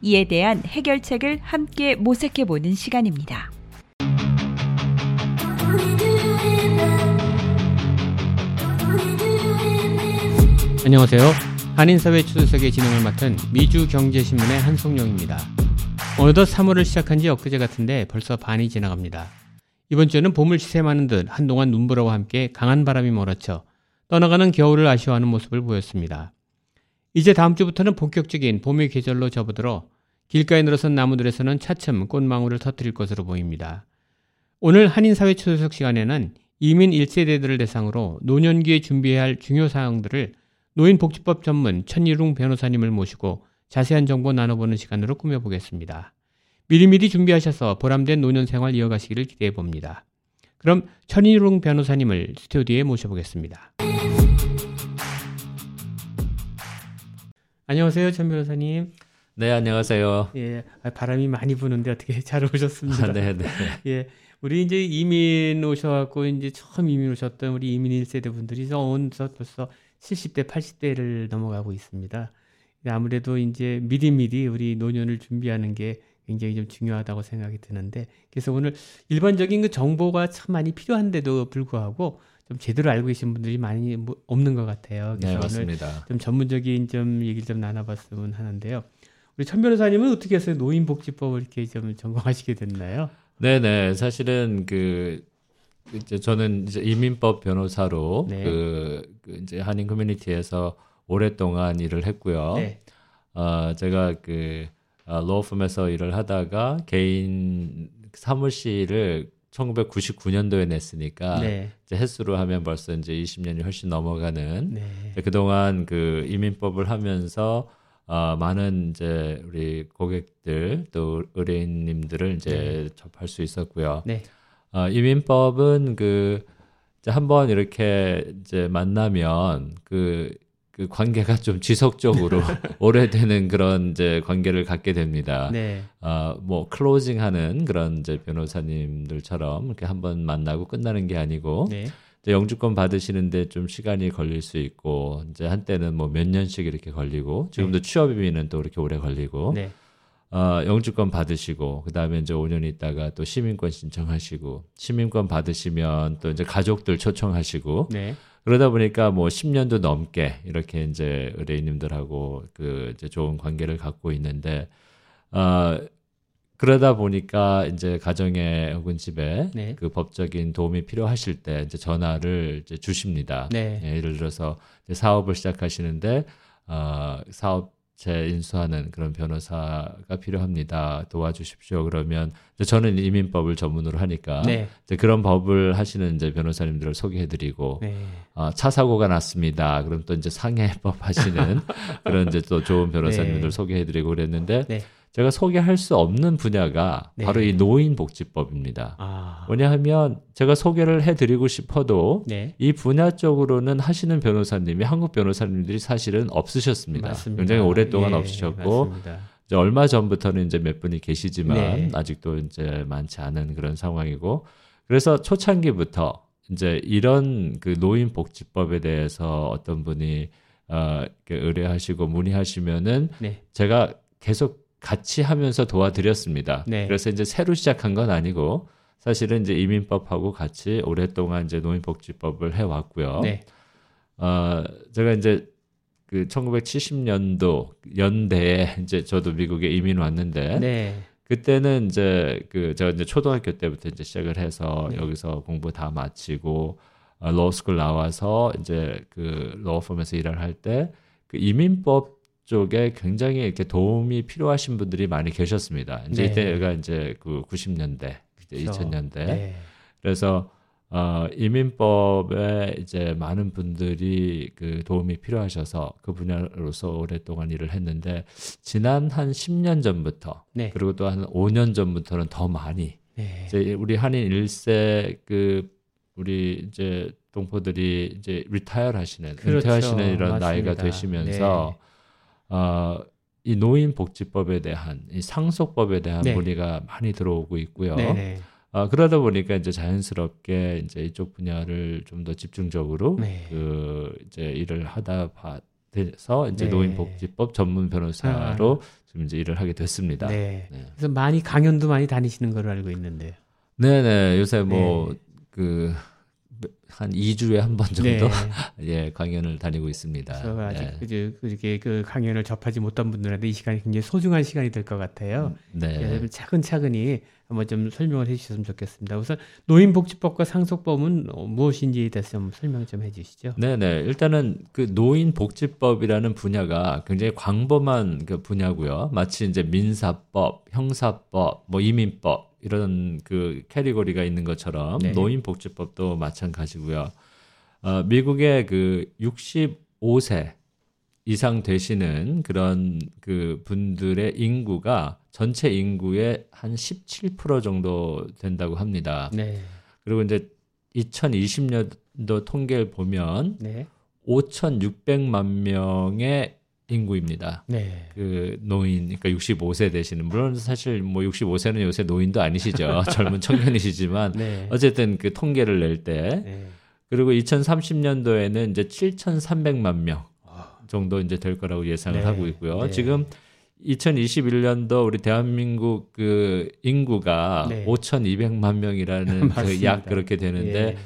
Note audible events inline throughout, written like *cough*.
이에 대한 해결책을 함께 모색해 보는 시간입니다. 안녕하세요. 한인사회 추수석의 진행을 맡은 미주경제신문의 한송영입니다. 어느덧 3월을 시작한 지 엊그제 같은데 벌써 반이 지나갑니다. 이번 주에는 봄을 시샘하는 듯 한동안 눈보라와 함께 강한 바람이 몰아쳐 떠나가는 겨울을 아쉬워하는 모습을 보였습니다. 이제 다음 주부터는 본격적인 봄의 계절로 접어들어 길가에 늘어선 나무들에서는 차츰 꽃망울을 터뜨릴 것으로 보입니다. 오늘 한인사회 초대석 시간에는 이민 1세대들을 대상으로 노년기에 준비해야 할 중요 사항들을 노인복지법 전문 천일웅 변호사님을 모시고 자세한 정보 나눠보는 시간으로 꾸며보겠습니다. 미리미리 준비하셔서 보람된 노년 생활 이어가시기를 기대해 봅니다. 그럼 천일웅 변호사님을 스튜디오에 모셔보겠습니다. 안녕하세요, 천 변호사님. 네, 안녕하세요. 예, 아, 바람이 많이 부는데 어떻게 *laughs* 잘 오셨습니다. 아, 네, 네. *laughs* 예, 우리 이제 이민 오셔갖고 이제 처음 이민 오셨던 우리 이민 1세대 분들이 어느덧 벌써 70대, 80대를 넘어가고 있습니다. 아무래도 이제 미리미리 우리 노년을 준비하는 게 굉장히 좀 중요하다고 생각이 드는데 그래서 오늘 일반적인 그 정보가 참 많이 필요한데도 불구하고 좀 제대로 알고 계신 분들이 많이 뭐 없는 것 같아요. 네, 그래서 맞습니다. 오늘 좀 전문적인 좀 얘기를 좀 나눠봤으면 하는데요. 우리 천 변호사님은 어떻게 해서 노인복지법을 이렇게 좀 전공하시게 됐나요? 네, 네. 사실은 그 이제 저는 이제 이민법 변호사로 네. 그, 그 이제 한인 커뮤니티에서 오랫동안 일을 했고요. 네. 어, 제가 그 어, 로펌에서 일을 하다가 개인 사무실을 1999년도에 냈으니까 네. 이제 횟수로 하면 벌써 이제 20년이 훨씬 넘어가는 네. 그동안 그 이민법을 하면서 어, 많은 이제 우리 고객들 또 의뢰인님들을 이제 접할 수 있었고요. 네. 어, 이민법은 그 이제 한번 이렇게 이제 만나면 그, 그 관계가 좀 지속적으로 *laughs* 오래되는 그런 이제 관계를 갖게 됩니다. 네. 어, 뭐 클로징하는 그런 이제 변호사님들처럼 이렇게 한번 만나고 끝나는 게 아니고 네. 이제 영주권 받으시는데 좀 시간이 걸릴 수 있고 이제 한때는 뭐 몇 년씩 이렇게 걸리고 지금도 취업이면 또 이렇게 오래 걸리고 네. 어, 영주권 받으시고 그다음에 이제 5년 있다가 또 시민권 신청하시고 시민권 받으시면 또 이제 가족들 초청하시고 네. 그러다 보니까 뭐 10년도 넘게 이렇게 이제 의뢰인님들하고 그 이제 좋은 관계를 갖고 있는데 어 그러다 보니까 이제 가정에 혹은 집에 네. 그 법적인 도움이 필요하실 때 이제 전화를 이제 주십니다. 네. 예, 예를 들어서 이제 사업을 시작하시는데 어 사업 체 인수하는 그런 변호사가 필요합니다. 도와주십시오. 그러면 저는 이민법을 전문으로 하니까 네. 이제 그런 법을 하시는 이제 변호사님들을 소개해드리고 네. 어, 차 사고가 났습니다. 그럼 또 이제 상해법 하시는 *laughs* 그런 이제 또 좋은 변호사님들 네. 소개해드리고 그랬는데 네. 제가 소개할 수 없는 분야가 네. 바로 이 노인복지법입니다. 아. 왜냐하면 제가 소개를 해드리고 싶어도 네. 이 분야 쪽으로는 하시는 변호사님이 한국 변호사님들이 사실은 없으셨습니다. 맞습니다. 굉장히 오랫동안 예, 없으셨고 맞습니다. 이제 얼마 전부터는 이제 몇 분이 계시지만 네. 아직도 이제 많지 않은 그런 상황이고 그래서 초창기부터 이제 이런 그 노인 복지법에 대해서 어떤 분이 어 이렇게 의뢰하시고 문의하시면은 네. 제가 계속 같이 하면서 도와드렸습니다. 네. 그래서 이제 새로 시작한 건 아니고 사실은 이제 이민법하고 같이 오랫동안 이제 노인복지법을 해왔고요. 네. 어, 제가 이제 그 1970년도 연대에 이제 저도 미국에 이민 왔는데 네. 그때는 이제 그 제가 이제 초등학교 때부터 이제 시작을 해서 네. 여기서 공부 다 마치고 어, 로스쿨 나와서 이제 그 로펌에서 일을 할 때 그 이민법 쪽에 굉장히 이렇게 도움이 필요하신 분들이 많이 계셨습니다. 이제 네. 이때가 이제 그 90년대, 이제 그렇죠. 2000년대. 네. 그래서 어, 이민법에 이제 많은 분들이 그 도움이 필요하셔서 그 분야로서 오랫동안 일을 했는데 지난 한 10년 전부터 네. 그리고 또 한 5년 전부터는 더 많이 네. 이제 우리 한인 일세 그 우리 이제 동포들이 이제 리타이어 하시는 그렇죠. 은퇴하시는 이런 맞습니다. 나이가 되시면서 어, 이 노인 복지법에 대한 이 상속법에 대한 네. 문의가 많이 들어오고 있고요. 네네. 어, 그러다 보니까 이제 자연스럽게 이제 이쪽 분야를 좀 더 집중적으로 네. 그 이제 일을 하다 봐서 이제 네. 노인복지법 전문 변호사로 지금 이제 일을 하게 됐습니다. 네. 네. 그래서 많이 강연도 많이 다니시는 걸로 알고 있는데요. 네네 요새 뭐 네. 그 한 2주에 한 번 정도 네. *laughs* 예 강연을 다니고 있습니다. 그래서 아직 네. 그렇게 그 강연을 접하지 못한 분들한테 이 시간이 굉장히 소중한 시간이 될 것 같아요. 네. 그래서 차근차근히 한번 좀 설명을 해주셨으면 좋겠습니다. 우선 노인복지법과 상속법은 어, 무엇인지에 대해서 좀 설명 좀 해주시죠. 네네. 일단은 그 노인복지법이라는 분야가 굉장히 광범한 그 분야고요. 마치 이제 민사법, 형사법, 뭐 이민법 이런 그 캐리고리가 있는 것처럼 네. 노인복지법도 마찬가지고요. 어, 미국의 그 65세 이상 되시는 그런 그 분들의 인구가 전체 인구의 한 17% 정도 된다고 합니다. 네, 그리고 이제 2020년도 통계를 보면 네, 5,600만 명의 인구입니다. 네, 그 노인, 그러니까 65세 되시는 물론 사실 뭐 65세는 요새 노인도 아니시죠. *laughs* 젊은 청년이시지만 네, 어쨌든 그 통계를 낼때 네. 그리고 2030년도에는 이제 7,300만 명 정도 이제 될 거라고 예상을 네. 하고 있고요. 네. 지금 2021년도 우리 대한민국 그 인구가 네. 5,200만 명이라는 *laughs* 그. 약 그렇게 되는데 예.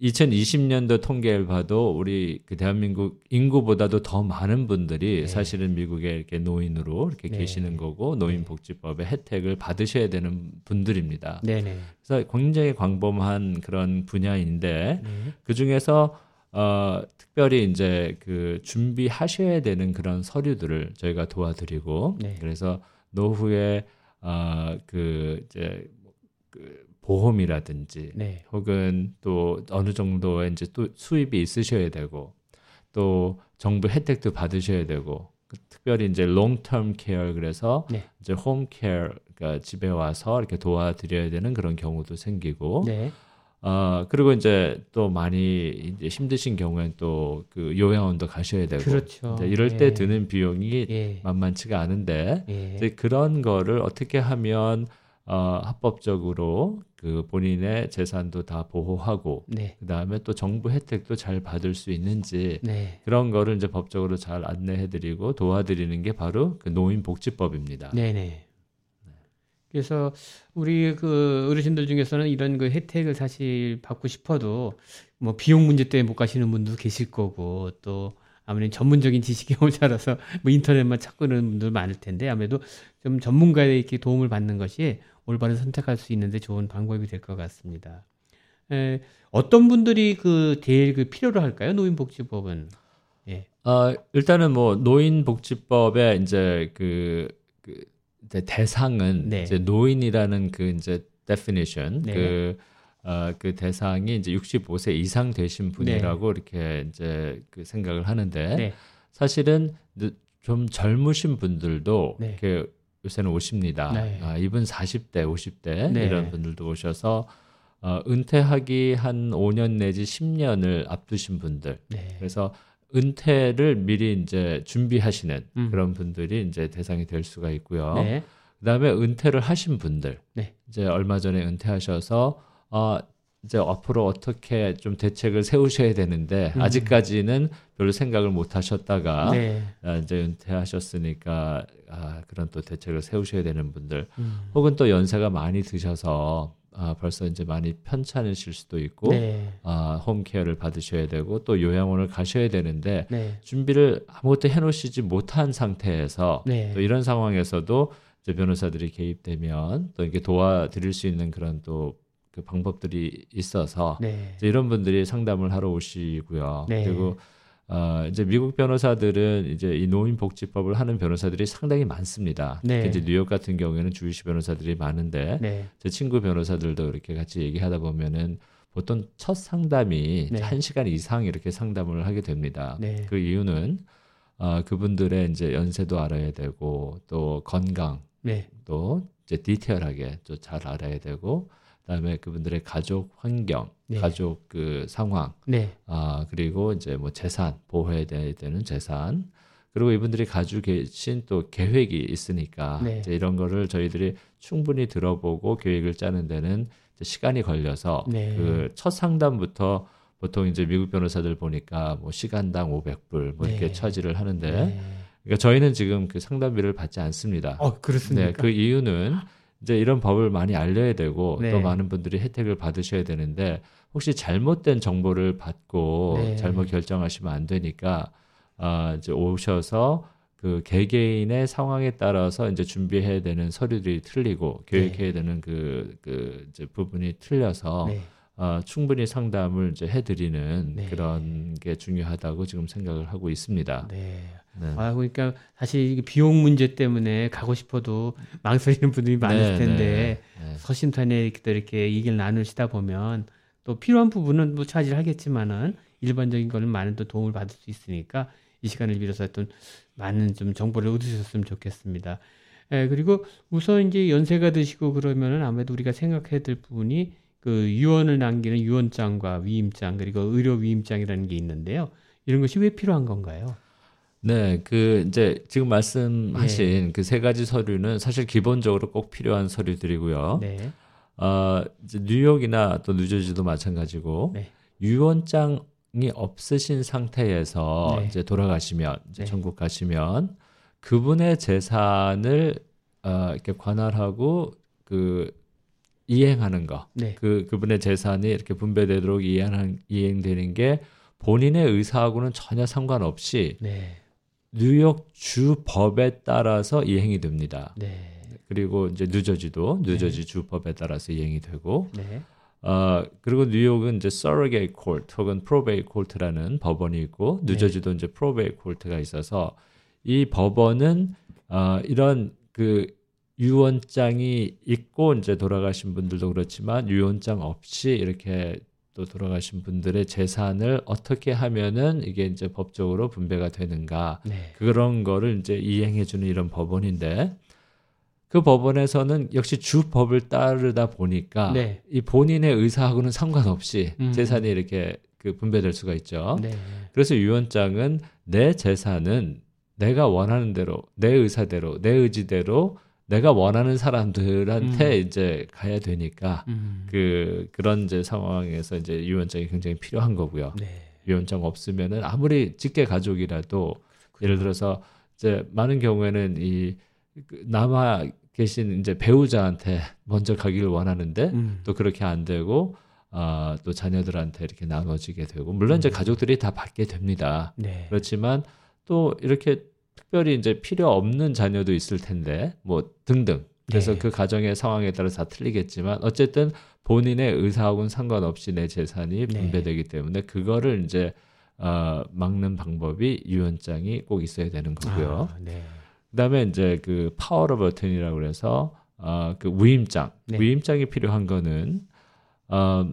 2020년도 통계를 봐도 우리 그 대한민국 인구보다도 더 많은 분들이 네. 사실은 미국에 이렇게 노인으로 이렇게 네. 계시는 거고 노인복지법의 혜택을 받으셔야 되는 분들입니다. 네, 네, 그래서 굉장히 광범한 그런 분야인데 네. 그 중에서 어, 특별히 이제 그 준비하셔야 되는 그런 서류들을 저희가 도와드리고 네. 그래서 노후에 어, 그 이제 그 보험이라든지 네. 혹은 또 어느 정도의 이제 또 수입이 있으셔야 되고 또 정부 혜택도 받으셔야 되고 그 특별히 이제 long-term care 그래서 네. 이제 home care 그러니까 집에 와서 이렇게 도와드려야 되는 그런 경우도 생기고 네. 어 그리고 이제 또 많이 이제 힘드신 경우엔 또 그 요양원도 가셔야 되고 그렇죠. 이럴 예. 때 드는 비용이 예. 만만치가 않은데 예. 이제 그런 거를 어떻게 하면 어, 합법적으로 그 본인의 재산도 다 보호하고 네. 그 다음에 또 정부 혜택도 잘 받을 수 있는지 네. 그런 거를 이제 법적으로 잘 안내해 드리고 도와드리는 게 바로 그 노인 복지법입니다. 네 네. 그래서 우리 그 어르신들 중에서는 이런 그 혜택을 사실 받고 싶어도 뭐 비용 문제 때문에 못 가시는 분도 계실 거고 또 아무래도 전문적인 지식이 모자라서 *laughs* 뭐 인터넷만 찾고 그러는 분들 많을 텐데 아무래도 좀 전문가의 이렇게 도움을 받는 것이 올바른 선택할 수 있는데 좋은 방법이 될 것 같습니다. 에, 어떤 분들이 그 제일 그 필요로 할까요? 노인복지법은. 예. 어, 일단은 뭐 노인복지법의 이제 그, 그 이제 대상은 네. 이제 노인이라는 그 이제 definition 네. 그 어, 그 대상이 이제 65세 이상 되신 분이라고 이렇게 이제 그 생각을 하는데 네. 사실은 좀 젊으신 분들도 네. 이렇게 요새는 오십니다. 네. 아, 이분 40대, 50대 네. 이런 분들도 오셔서 어, 은퇴하기 한 5년 내지 10년을 앞두신 분들. 네. 그래서 은퇴를 미리 이제 준비하시는 음. 그런 분들이 이제 대상이 될 수가 있고요. 네. 그다음에 은퇴를 하신 분들. 네. 이제 얼마 전에 은퇴하셔서 어 이제 앞으로 어떻게 좀 대책을 세우셔야 되는데 음. 아직까지는 별로 생각을 못 하셨다가 네. 아, 이제 은퇴하셨으니까 아, 그런 또 대책을 세우셔야 되는 분들 음. 혹은 또 연세가 많이 드셔서 아, 벌써 이제 많이 편찮으실 수도 있고 네. 아, 홈케어를 받으셔야 되고 또 요양원을 가셔야 되는데 네. 준비를 아무것도 해놓으시지 못한 상태에서 네. 또 이런 상황에서도 이제 변호사들이 개입되면 또 이렇게 도와드릴 수 있는 그런 또 그 방법들이 있어서 네. 이런 분들이 상담을 하러 오시고요. 네. 그리고 어, 이제 미국 변호사들은 이제 이 노인 복지법을 하는 변호사들이 상당히 많습니다. 네. 이제 뉴욕 같은 경우에는 주이시 변호사들이 많은데 네. 제 친구 변호사들도 이렇게 같이 얘기하다 보면은 보통 첫 상담이 네. 한 시간 이상 이렇게 상담을 하게 됩니다. 네. 그 이유는 어, 그분들의 이제 연세도 알아야 되고 또 건강 네. 또 이제 디테일하게 좀잘 알아야 되고 그다음에 그분들의 가족 환경, 네. 가족 그 상황, 네. 아 그리고 이제 뭐 재산 보호해야 되는 재산 그리고 이분들이 가지고 계신 또 계획이 있으니까 네. 이제 이런 거를 저희들이 충분히 들어보고 계획을 짜는 데는 시간이 걸려서 네. 그첫 상담부터 보통 이제 미국 변호사들 보니까 뭐 시간당 500불 뭐 이렇게 네. 차지를 하는데 네. 그러니까 저희는 지금 그 상담비를 받지 않습니다. 어, 그렇습니까? 네, 그 이유는 이제 이런 법을 많이 알려야 되고 네. 또 많은 분들이 혜택을 받으셔야 되는데 혹시 잘못된 정보를 받고 네. 잘못 결정하시면 안 되니까 아 이제 오셔서 그 개개인의 상황에 따라서 이제 준비해야 되는 서류들이 틀리고 계획해야 되는 그, 그 이제 부분이 틀려서 네. 어, 충분히 상담을 이제 해드리는 네. 그런 게 중요하다고 지금 생각을 하고 있습니다. 네. 네. 아, 그러니까 사실 비용 문제 때문에 가고 싶어도 *laughs* 망설이는 분들이 많을 네, 텐데 네, 네. 서심탄회 이렇게 얘기를 나누시다 보면 또 필요한 부분은 뭐 차지를 하겠지만은 일반적인 거는 많은 또 도움을 받을 수 있으니까 이 시간을 빌어서 어떤 많은 좀 정보를 얻으셨으면 좋겠습니다. 예, 그리고 우선 이제 연세가 드시고 그러면은 아무래도 우리가 생각해야 될 부분이 그 유언을 남기는 유언장과 위임장 그리고 의료 위임장이라는 게 있는데요. 이런 것이 왜 필요한 건가요? 네, 그 이제 지금 예. 말씀하신 그세 가지 서류는 사실 기본적으로 꼭 필요한 서류들이고요. 네. 어, 이제 뉴욕이나 또 뉴저지도 마찬가지고 네. 유언장이 없으신 상태에서 네. 이제 돌아가시면 이제 네. 천국 가시면 그분의 재산을 어, 이렇게 관할하고 그 이행하는 거, 네. 그 그분의 재산이 이렇게 분배되도록 이행 이행되는 게 본인의 의사하고는 전혀 상관없이 네. 뉴욕 주 법에 따라서 이행이 됩니다. 네. 그리고 이제 뉴저지도 뉴저지 주 법에 따라서 이행이 되고 네. 어 그리고 뉴욕은 이제 surrogate court 혹은 probate court라는 법원이 있고 네. 뉴저지도 이제 probate court가 있어서 이 법원은 어 이런 그 유언장이 있고 이제 돌아가신 분들도 그렇지만 유언장 없이 이렇게 또 돌아가신 분들의 재산을 어떻게 하면은 이게 이제 법적으로 분배가 되는가 네. 그런 거를 이제 이행해 주는 이런 법원인데 그 법원에서는 역시 주법을 따르다 보니까 네. 이 본인의 의사하고는 상관없이 음. 재산이 이렇게 그 분배될 수가 있죠. 네. 그래서 유언장은 내 재산은 내가 원하는 대로 내 의사대로 내 의지대로 내가 원하는 사람들한테 이제 가야 되니까 음. 그 그런 이제 상황에서 이제 유언장이 굉장히 필요한 거고요. 네. 유언장 없으면은 아무리 직계 가족이라도 예를 들어서 이제 많은 경우에는 이그 남아 계신 이제 배우자한테 먼저 가기를 원하는데 음. 또 그렇게 안 되고 아, 또 자녀들한테 이렇게 나눠지게 되고 물론 이제 가족들이 다 받게 됩니다. 네. 그렇지만 또 이렇게 특별히 이제 필요 없는 자녀도 있을 텐데 뭐 등등 그래서 네. 그 가정의 상황에 따라서 다 틀리겠지만 어쨌든 본인의 의사하고는 상관없이 내 재산이 네. 분배되기 때문에 그거를 이제 어, 막는 방법이 유언장이 꼭 있어야 되는 거고요. 아, 네. 그다음에 이제 그 power of attorney라고 그래서 어, 그 위임장 네. 위임장이 필요한 거는 어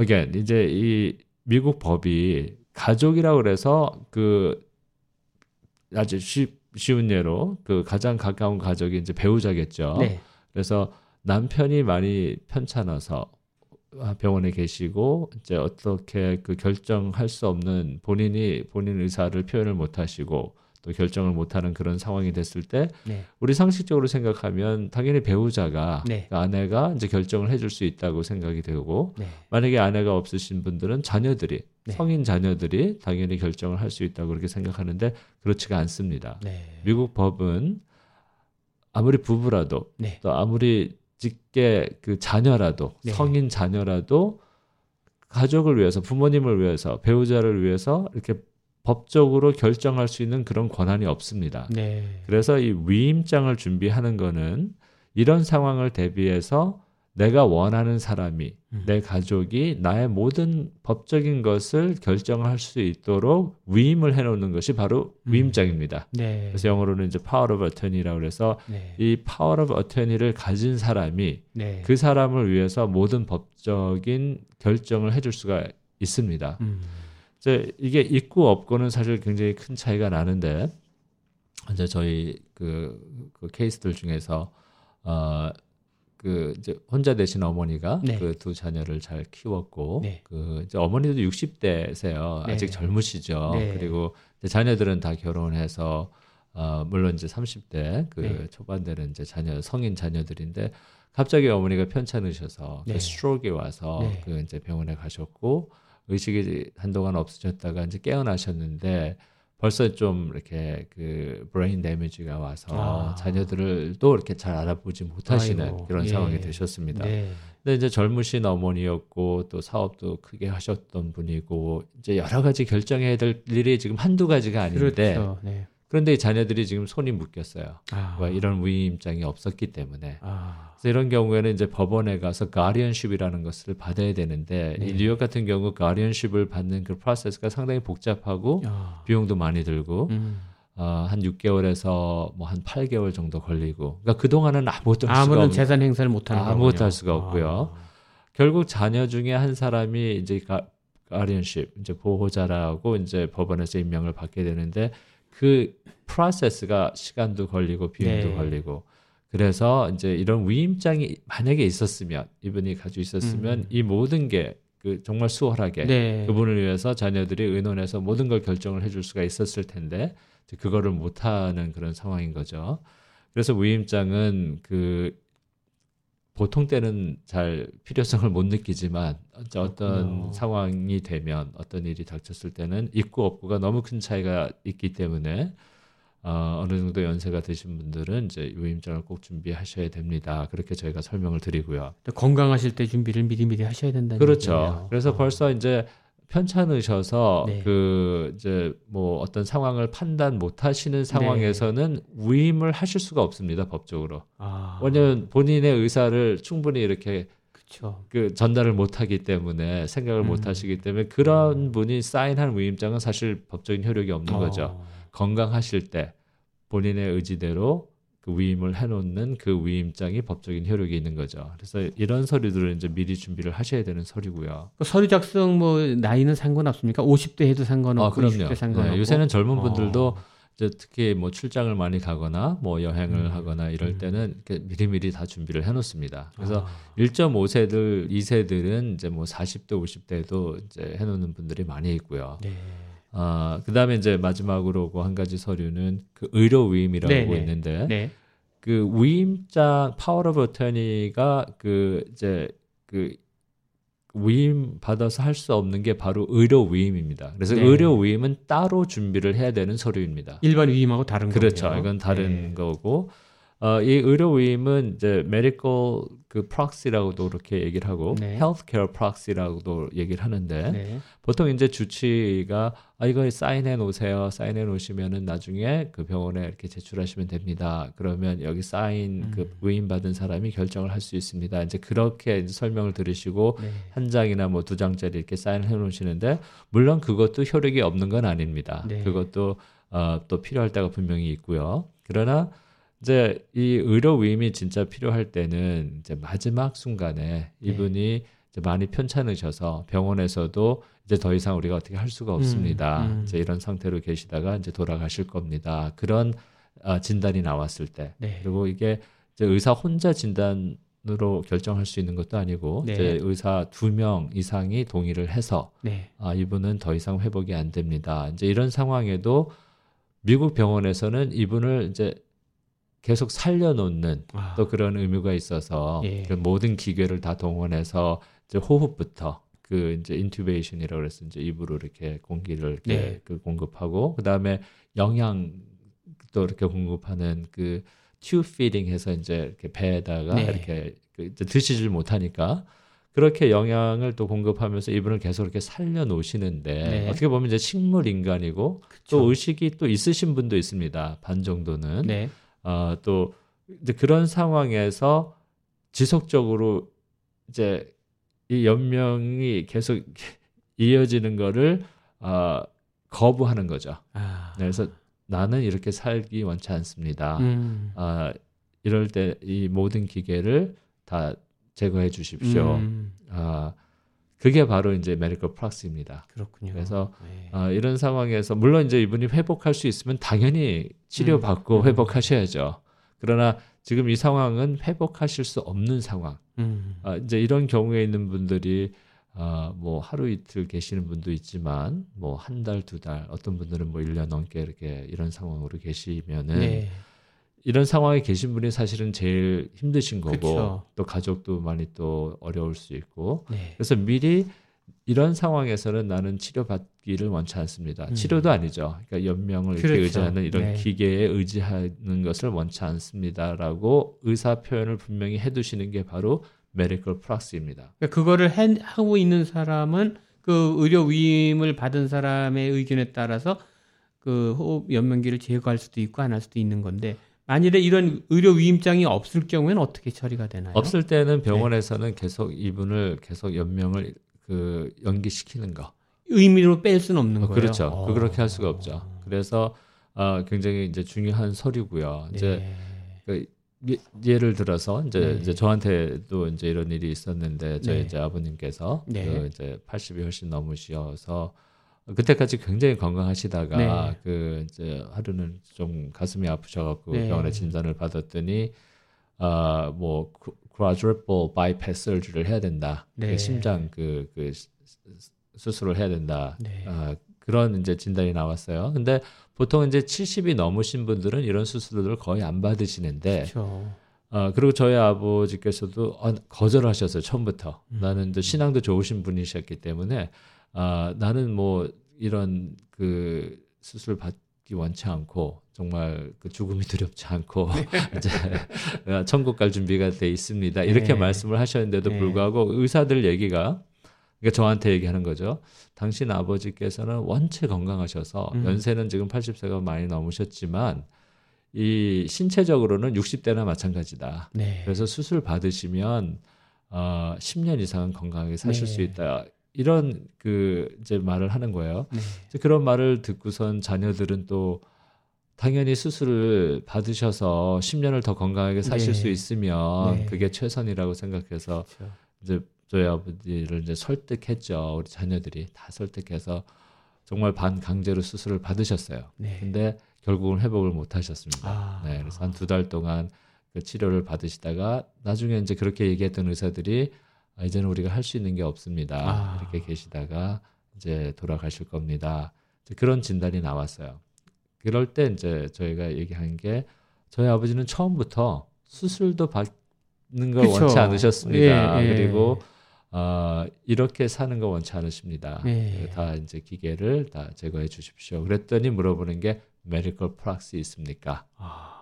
again 이제 이 미국 법이 가족이라고 그래서 그 아주 쉬, 쉬운 예로 그 가장 가까운 가족이 이제 배우자겠죠. 네. 그래서 남편이 많이 편찮아서 아, 병원에 계시고 이제 어떻게 그 결정할 수 없는 본인이 본인 의사를 표현을 못 하시고 또 결정을 못 하는 그런 상황이 됐을 때 네. 우리 상식적으로 생각하면 당연히 배우자가 네. 그 아내가 이제 결정을 해줄 수 있다고 생각이 되고 네. 만약에 아내가 없으신 분들은 자녀들이 네. 성인 자녀들이 당연히 결정을 할 수 있다고 그렇게 생각하는데 그렇지가 않습니다. 네. 미국 법은 아무리 부부라도 네. 또 아무리 직계 그 자녀라도 네. 성인 자녀라도 가족을 위해서 부모님을 위해서 배우자를 위해서 이렇게 법적으로 결정할 수 있는 그런 권한이 없습니다. 네. 그래서 이 위임장을 준비하는 거는 이런 상황을 대비해서 내가 원하는 사람이 음. 내 가족이 나의 모든 법적인 것을 결정할 수 있도록 위임을 해놓는 것이 바로 음. 위임장입니다. 네. 그래서 영어로는 이제 power of attorney라고 그래서 네. 이 power of attorney를 가진 사람이 네. 그 사람을 위해서 모든 법적인 결정을 해줄 수가 있습니다. 음. 이제 이게 있고 없고는 사실 굉장히 큰 차이가 나는데 이제 저희 그, 그 케이스들 중에서 어 그 이제 혼자 되신 어머니가 네. 그두 자녀를 잘 키웠고 네. 그 이제 어머니도 60대세요. 네. 아직 젊으시죠. 네. 그리고 이제 자녀들은 다 결혼해서 어 물론 이제 30대 그 네. 초반 되는 이제 자녀 성인 자녀들인데 갑자기 어머니가 편찮으셔서 네. 그 stroke가 와서 네. 그 이제 병원에 가셨고 의식이 한동안 없어졌다가 이제 깨어나셨는데 벌써 좀 이렇게 그 brain damage가 와서 아. 자녀들을 또 이렇게 잘 알아보지 못하시는 아이고, 그런 예. 상황이 되셨습니다. 네. 근데 이제 젊으신 어머니였고 또 사업도 크게 하셨던 분이고 이제 여러 가지 결정해야 될 일이 지금 한두 가지가 아닌데 그렇죠. 네. 그런데 이 자녀들이 지금 손이 묶였어요. 아. 왜 이런 위임장이 없었기 때문에. 아. 그래서 이런 경우에는 이제 법원에 가서 guardianship이라는 것을 받아야 되는데 네. 이 뉴욕 같은 경우 guardianship을 받는 그 프로세스가 상당히 복잡하고 아. 비용도 많이 들고 음. 어, 한 6개월에서 뭐 한 8개월 정도 걸리고 그러니까 그 동안은 아무것도 할 수가 아무런 없는 재산 행사를 못 하는 아무것도. 할 수가 없고요. 아. 결국 자녀 중에 한 사람이 이제 가, 가디언십 이제 보호자라고 이제 법원에서 임명을 받게 되는데 그 프로세스가 시간도 걸리고 비용도 네. 걸리고 그래서 이제 이런 위임장이 만약에 있었으면 이분이 가지고 있었으면 음. 이 모든 게 그 정말 수월하게 네. 그분을 위해서 자녀들이 의논해서 모든 걸 결정을 해줄 수가 있었을 텐데 그거를 못하는 그런 상황인 거죠. 그래서 위임장은 그 보통 때는 잘 필요성을 못 느끼지만 어떤. 상황이 되면 어떤 일이 닥쳤을 때는 있고 없고가 너무 큰 차이가 있기 때문에 어, 어느 정도 연세가 드신 분들은 이제 위임장을 꼭 준비하셔야 됩니다. 그렇게 저희가 설명을 드리고요. 건강하실 때 준비를 미리미리 하셔야 된다는 그렇죠. 얘기네요. 그래서 어. 벌써 이제 편찮으셔서 네. 그 이제 뭐 어떤 상황을 판단 못 하시는 상황에서는 위임을 하실 수가 없습니다, 법적으로. 아. 왜냐면 본인의 의사를 충분히 이렇게 그렇죠. 그 전달을 못 하기 때문에 생각을 음. 못 하시기 때문에 그런 분이 사인한 위임장은 사실 법적인 효력이 없는 거죠. 어. 건강하실 때 본인의 의지대로 그 위임을 해놓는 그 위임장이 법적인 효력이 있는 거죠. 그래서 이런 서류들은 이제 미리 준비를 하셔야 되는 서류고요. 그 서류 작성 뭐 나이는 상관없습니까? 50대 해도 상관없고 아, 그럼요. 20대 상관없고. 네, 요새는 젊은 분들도 어. 이제 특히 뭐 출장을 많이 가거나 뭐 여행을 음. 하거나 이럴 음. 때는 이렇게 미리미리 다 준비를 해놓습니다. 그래서 아. 1.5세들, 2세들은 이제 뭐 40대, 50대도 이제 해놓는 분들이 많이 있고요. 네. 아, 그 다음에 이제 마지막으로 그 한 가지 서류는 그 의료 위임이라고 네, 네. 있는데 네. 그 위임장 파워 오브 어터니가 그 이제 그 위임 받아서 할 수 없는 게 바로 의료 위임입니다. 그래서 네. 의료 위임은 따로 준비를 해야 되는 서류입니다. 일반 위임하고 다른 그렇죠. 거군요. 이건 다른 네. 거고 어, 이 의료 위임은 이제 medical 그 proxy라고도 그렇게 얘기를 하고 네. healthcare proxy라고도 얘기를 하는데 네. 보통 이제 주치가 아 이거 사인해 놓으세요. 사인해 놓으시면은 나중에 그 병원에 이렇게 제출하시면 됩니다. 그러면 여기 사인 음. 그 위임 받은 사람이 결정을 할 수 있습니다. 이제 그렇게 이제 설명을 들으시고 네. 한 장이나 뭐 두 장짜리 이렇게 사인을 해 놓으시는데 물론 그것도 효력이 없는 건 아닙니다. 네. 그것도 어, 또 필요할 때가 분명히 있고요. 그러나 이제 이 의료 위임이 진짜 필요할 때는 이제 마지막 순간에 네. 이분이 이제 많이 편찮으셔서 병원에서도 이제 더 이상 우리가 어떻게 할 수가 없습니다. 음. 이제 이런 상태로 계시다가 이제 돌아가실 겁니다. 그런 아, 진단이 나왔을 때 네. 그리고 이게 이제 의사 혼자 진단으로 결정할 수 있는 것도 아니고 네. 이제 의사 두 명 이상이 동의를 해서 네. 아 이분은 더 이상 회복이 안 됩니다. 이제 이런 상황에도 미국 병원에서는 이분을 이제 계속 살려놓는 아. 또 그런 의무가 있어서 예. 그 모든 기계를 다 동원해서 이제 호흡부터 그 이제 intubation이라고 그래서 이제 입으로 이렇게 공기를 이렇게 네. 그 공급하고 그다음에 영양도 이렇게 공급하는 그 tube feeding 해서 이제 이렇게 배에다가 네. 이렇게 그 드시질 못하니까 그렇게 영양을 또 공급하면서 이분을 계속 이렇게 살려 놓으시는데 네. 어떻게 보면 이제 식물 인간이고 그쵸. 또 의식이 또 있으신 분도 있습니다. 반 정도는. 네. 아, 또 이제 그런 상황에서 지속적으로 이제 이 연명이 계속 *laughs* 이어지는 거를 아, 거부하는 거죠. 아. 네, 그래서 나는 이렇게 살기 원치 않습니다. 음. 아, 이럴 때 이 모든 기계를 다 제거해 주십시오. 음. 아, 그게 바로 이제 메디컬 프락스입니다. 그렇군요. 그래서 네. 아, 이런 상황에서 물론 이제 이분이 회복할 수 있으면 당연히 치료 받고 음. 회복하셔야죠. 그러나 지금 이 상황은 회복하실 수 없는 상황. 음. 아, 이제 이런 경우에 있는 분들이 아, 뭐 하루 이틀 계시는 분도 있지만 뭐 한 달, 두 달, 어떤 분들은 뭐 1년 넘게 이렇게 이런 상황으로 계시면은 네. 이런 상황에 계신 분이 사실은 제일 힘드신 거고 그쵸. 또 가족도 많이 또 어려울 수 있고 네. 그래서 미리 이런 상황에서는 나는 치료받기를 원치 않습니다. 음. 치료도 아니죠. 그러니까 연명을 이렇게 그렇죠. 의지하는 이런 네. 기계에 의지하는 것을 원치 않습니다라고 의사 표현을 분명히 해두시는 게 바로 medical proxy입니다. 그러니까 그거를 해- 하고 있는 사람은 그 의료 위임을 받은 사람의 의견에 따라서 그 호흡 연명기를 제거할 수도 있고 안 할 수도 있는 건데 만일에 이런 의료 위임장이 없을 경우에는 어떻게 처리가 되나요? 없을 네. 때는 병원에서는 계속 이분을 계속 연명을 그 연기시키는 거. 임의로 뺄 수는 없는 어, 거예요. 그렇죠. 어. 그렇게 할 수가 없죠. 그래서 어, 굉장히 이제 중요한 서류고요. 이제 네. 그 예- 예를 들어서 이제, 네. 이제 저한테도 이제 이런 일이 있었는데 저희 네. 이제 아버님께서 네. 그 이제 80이 훨씬 넘으셔서 그때까지 굉장히 건강하시다가 네. 그 이제 하루는 좀 가슴이 아프셔갖고 네. 병원에 진단을 받았더니 아뭐 quadruple bypass surgery를 해야 된다. 네. 그 심장 그, 그 시- 수술을 해야 된다. 네. 아, 그런 이제 진단이 나왔어요. 근데 보통 이제 70이 넘으신 분들은 이런 수술을 거의 안 받으시는데, 그렇죠. 아, 그리고 저희 아버지께서도 아, 거절하셨어요, 처음부터. 음. 나는 또 신앙도 좋으신 분이셨기 때문에, 아, 나는 뭐 이런 그 수술 받기 원치 않고, 정말 그 죽음이 두렵지 않고, *laughs* 이제 아, 천국 갈 준비가 돼 있습니다. 이렇게 네. 말씀을 하셨는데도 네. 불구하고 의사들 얘기가 그러니까 저한테 얘기하는 거죠. 당신 아버지께서는 원체 건강하셔서 음. 연세는 지금 80세가 많이 넘으셨지만 이 신체적으로는 60대나 마찬가지다. 네. 그래서 수술 받으시면 어 10년 이상은 건강하게 사실 네. 수 있다. 이런 그 이제 말을 하는 거예요. 네. 이제 그런 말을 듣고선 자녀들은 또 당연히 수술을 받으셔서 10년을 더 건강하게 사실 네. 수 있으면 네. 그게 최선이라고 생각해서 그렇죠. 이제 저희 아버지를 이제 설득했죠. 우리 자녀들이 다 설득해서 정말 반강제로 수술을 받으셨어요. 네. 근데 결국은 회복을 못 하셨습니다. 아. 네, 그래서 한 두 달 동안 그 치료를 받으시다가 나중에 이제 그렇게 얘기했던 의사들이 아, 이제는 우리가 할 수 있는 게 없습니다. 아. 이렇게 계시다가 이제 돌아가실 겁니다. 그런 진단이 나왔어요. 그럴 때 이제 저희가 얘기한 게 저희 아버지는 처음부터 수술도 받는 걸 그쵸. 원치 않으셨습니다. 예, 예. 그리고 어, 이렇게 사는 거 원치 않으십니다. 예. 다 이제 기계를 다 제거해 주십시오. 그랬더니 물어보는 게 medical proxy 있습니까? 아.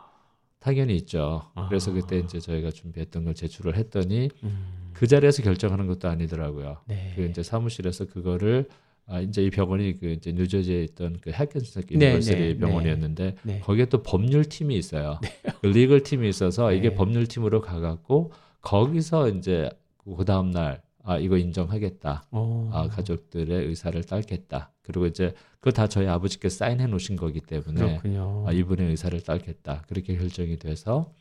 당연히 있죠. 아. 그래서 그때 이제 저희가 준비했던 걸 제출을 했더니 음. 그 자리에서 결정하는 것도 아니더라고요. 네. 그 이제 사무실에서 그거를 아 이제 이 병원이 그 이제 뉴저지에 있던 그 Hackensack 네, University 네, 병원이었는데 네. 거기에 또 법률 팀이 있어요. 그 legal 팀이 있어서 이게 네. 법률 팀으로 가갖고 거기서 이제 그 다음 날 아 이거 인정하겠다. 어. 아 가족들의 의사를 따르겠다. 그리고 이제 그거 다 저희 아버지께 사인해 놓으신 거기 때문에 그렇군요. 아, 이분의 의사를 따르겠다. 그렇게 결정이 돼서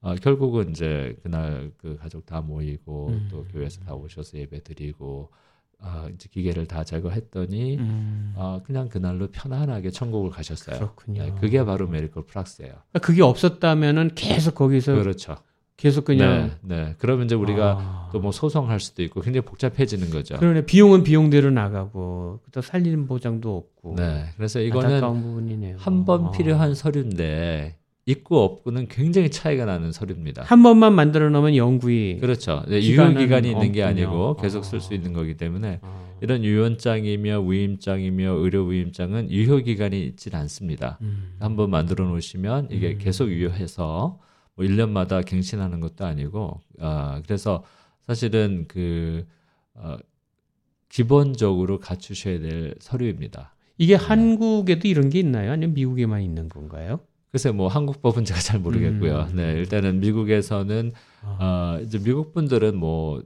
아, 결국은 이제 그날 그 가족 다 모이고 음. 또 교회에서 다 오셔서 예배 드리고 아, 이제 기계를 다 제거했더니 음. 아, 그냥 그날로 편안하게 천국을 가셨어요. 그렇군요. 네, 그게 바로 메디컬 프락스예요. 그러니까 그게 없었다면은 계속 거기서 그렇죠. 계속 그냥 네, 네. 그러면 이제 우리가 아. 또뭐 소송할 수도 있고 굉장히 복잡해지는 거죠. 그러네 비용은 비용대로 나가고 또 살리는 보장도 없고 네. 그래서 이거는 안타까운 부분이네요. 한번 아. 필요한 서류인데 있고 없고는 굉장히 차이가 나는 서류입니다. 한 번만 만들어 놓으면 영구히 그렇죠. 네, 유효 기간이 있는 게 없군요. 아니고 계속 쓸 아. 수 있는 거기 때문에 아. 이런 유언장이며 위임장이며 의료 위임장은 유효 기간이 있질 않습니다. 음. 한번 만들어 놓으시면 이게 음. 계속 유효해서 뭐 1년마다 갱신하는 것도 아니고 아 그래서 사실은 그 어, 기본적으로 갖추셔야 될 서류입니다. 이게 한국에도 이런 게 있나요? 아니면 미국에만 있는 건가요? 글쎄 뭐 한국 법은 제가 잘 모르겠고요. 음. 네, 일단은 미국에서는 아. 어, 이제 미국 분들은 뭐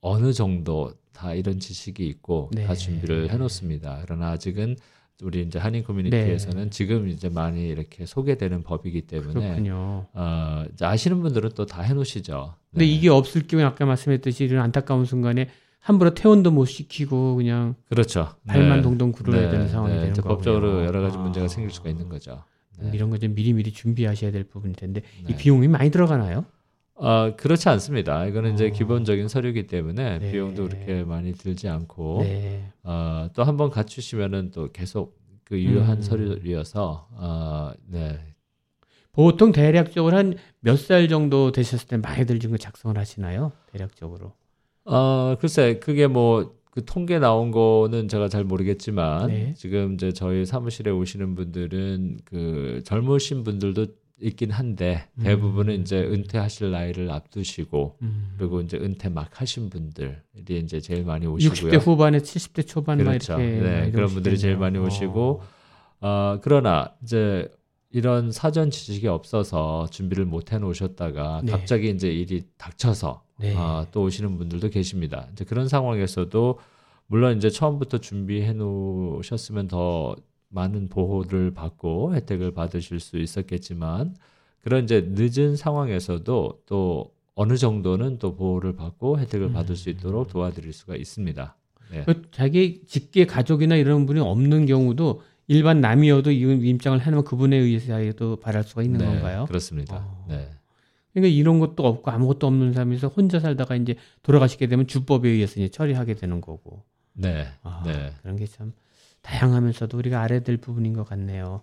어느 정도 다 이런 지식이 있고 네. 다 준비를 해놓습니다. 그러나 아직은 우리 이제 한인 커뮤니티에서는 지금 이제 많이 이렇게 소개되는 법이기 때문에 그렇군요. 어, 아시는 분들은 또 다 해놓으시죠. 근데 네. 이게 없을 경우에 아까 말씀했듯이 이런 안타까운 순간에 함부로 퇴원도 못 시키고 그냥 그렇죠. 발만 네. 동동 구르야 네, 되는 상황이 네. 되는 거고요. 법적으로 여러 가지 아. 문제가 생길 수가 있는 거죠. 네. 이런 거 좀 미리미리 준비하셔야 될 부분일 텐데 이 네. 비용이 많이 들어가나요? 어, 그렇지 않습니다. 이거는 이제 어. 기본적인 서류이기 때문에 네. 비용도 그렇게 많이 들지 않고 네. 어, 또 한번 갖추시면은 또 계속 그 유효한 음. 서류여서 어, 네. 보통 대략적으로 한 몇 살 정도 되셨을 때 많이들 지금 작성을 하시나요? 대략적으로. 어, 글쎄 그게 뭐 그 통계 나온 거는 제가 잘 모르겠지만 네. 지금 이제 저희 사무실에 오시는 분들은 그 젊으신 분들도 있긴 한데 대부분은 음. 이제 은퇴하실 나이를 앞두시고 음. 그리고 이제 은퇴 막 하신 분들이 이제 제일 많이 오시고요. 60대 후반에 70대 초반 막 그렇죠. 이렇게 네, 그런 분들이 제일. 많이 오시고, 어. 어, 그러나 이제 이런 사전 지식이 없어서 준비를 못 해놓으셨다가 네. 갑자기 이제 일이 닥쳐서 네. 어, 또 오시는 분들도 계십니다. 이제 그런 상황에서도 물론 이제 처음부터 준비해 놓으셨으면 더 많은 보호를 받고 혜택을 받으실 수 있었겠지만 그런 이제 늦은 상황에서도 또 어느 정도는 또 보호를 받고 혜택을 받을 수 있도록 도와드릴 수가 있습니다. 네. 그 자기 직계 가족이나 이런 분이 없는 경우도 일반 남이어도 이 임장을 해놓으면 그분의 의사에도 바랄 수가 있는 네, 건가요? 그렇습니다. 어. 네. 그러니까 이런 것도 없고 아무것도 없는 삶에서 혼자 살다가 이제 돌아가시게 되면 주법에 의해서 이제 처리하게 되는 거고. 네. 아, 네. 그런 게 참 다양하면서도 우리가 알아야 될 부분인 것 같네요.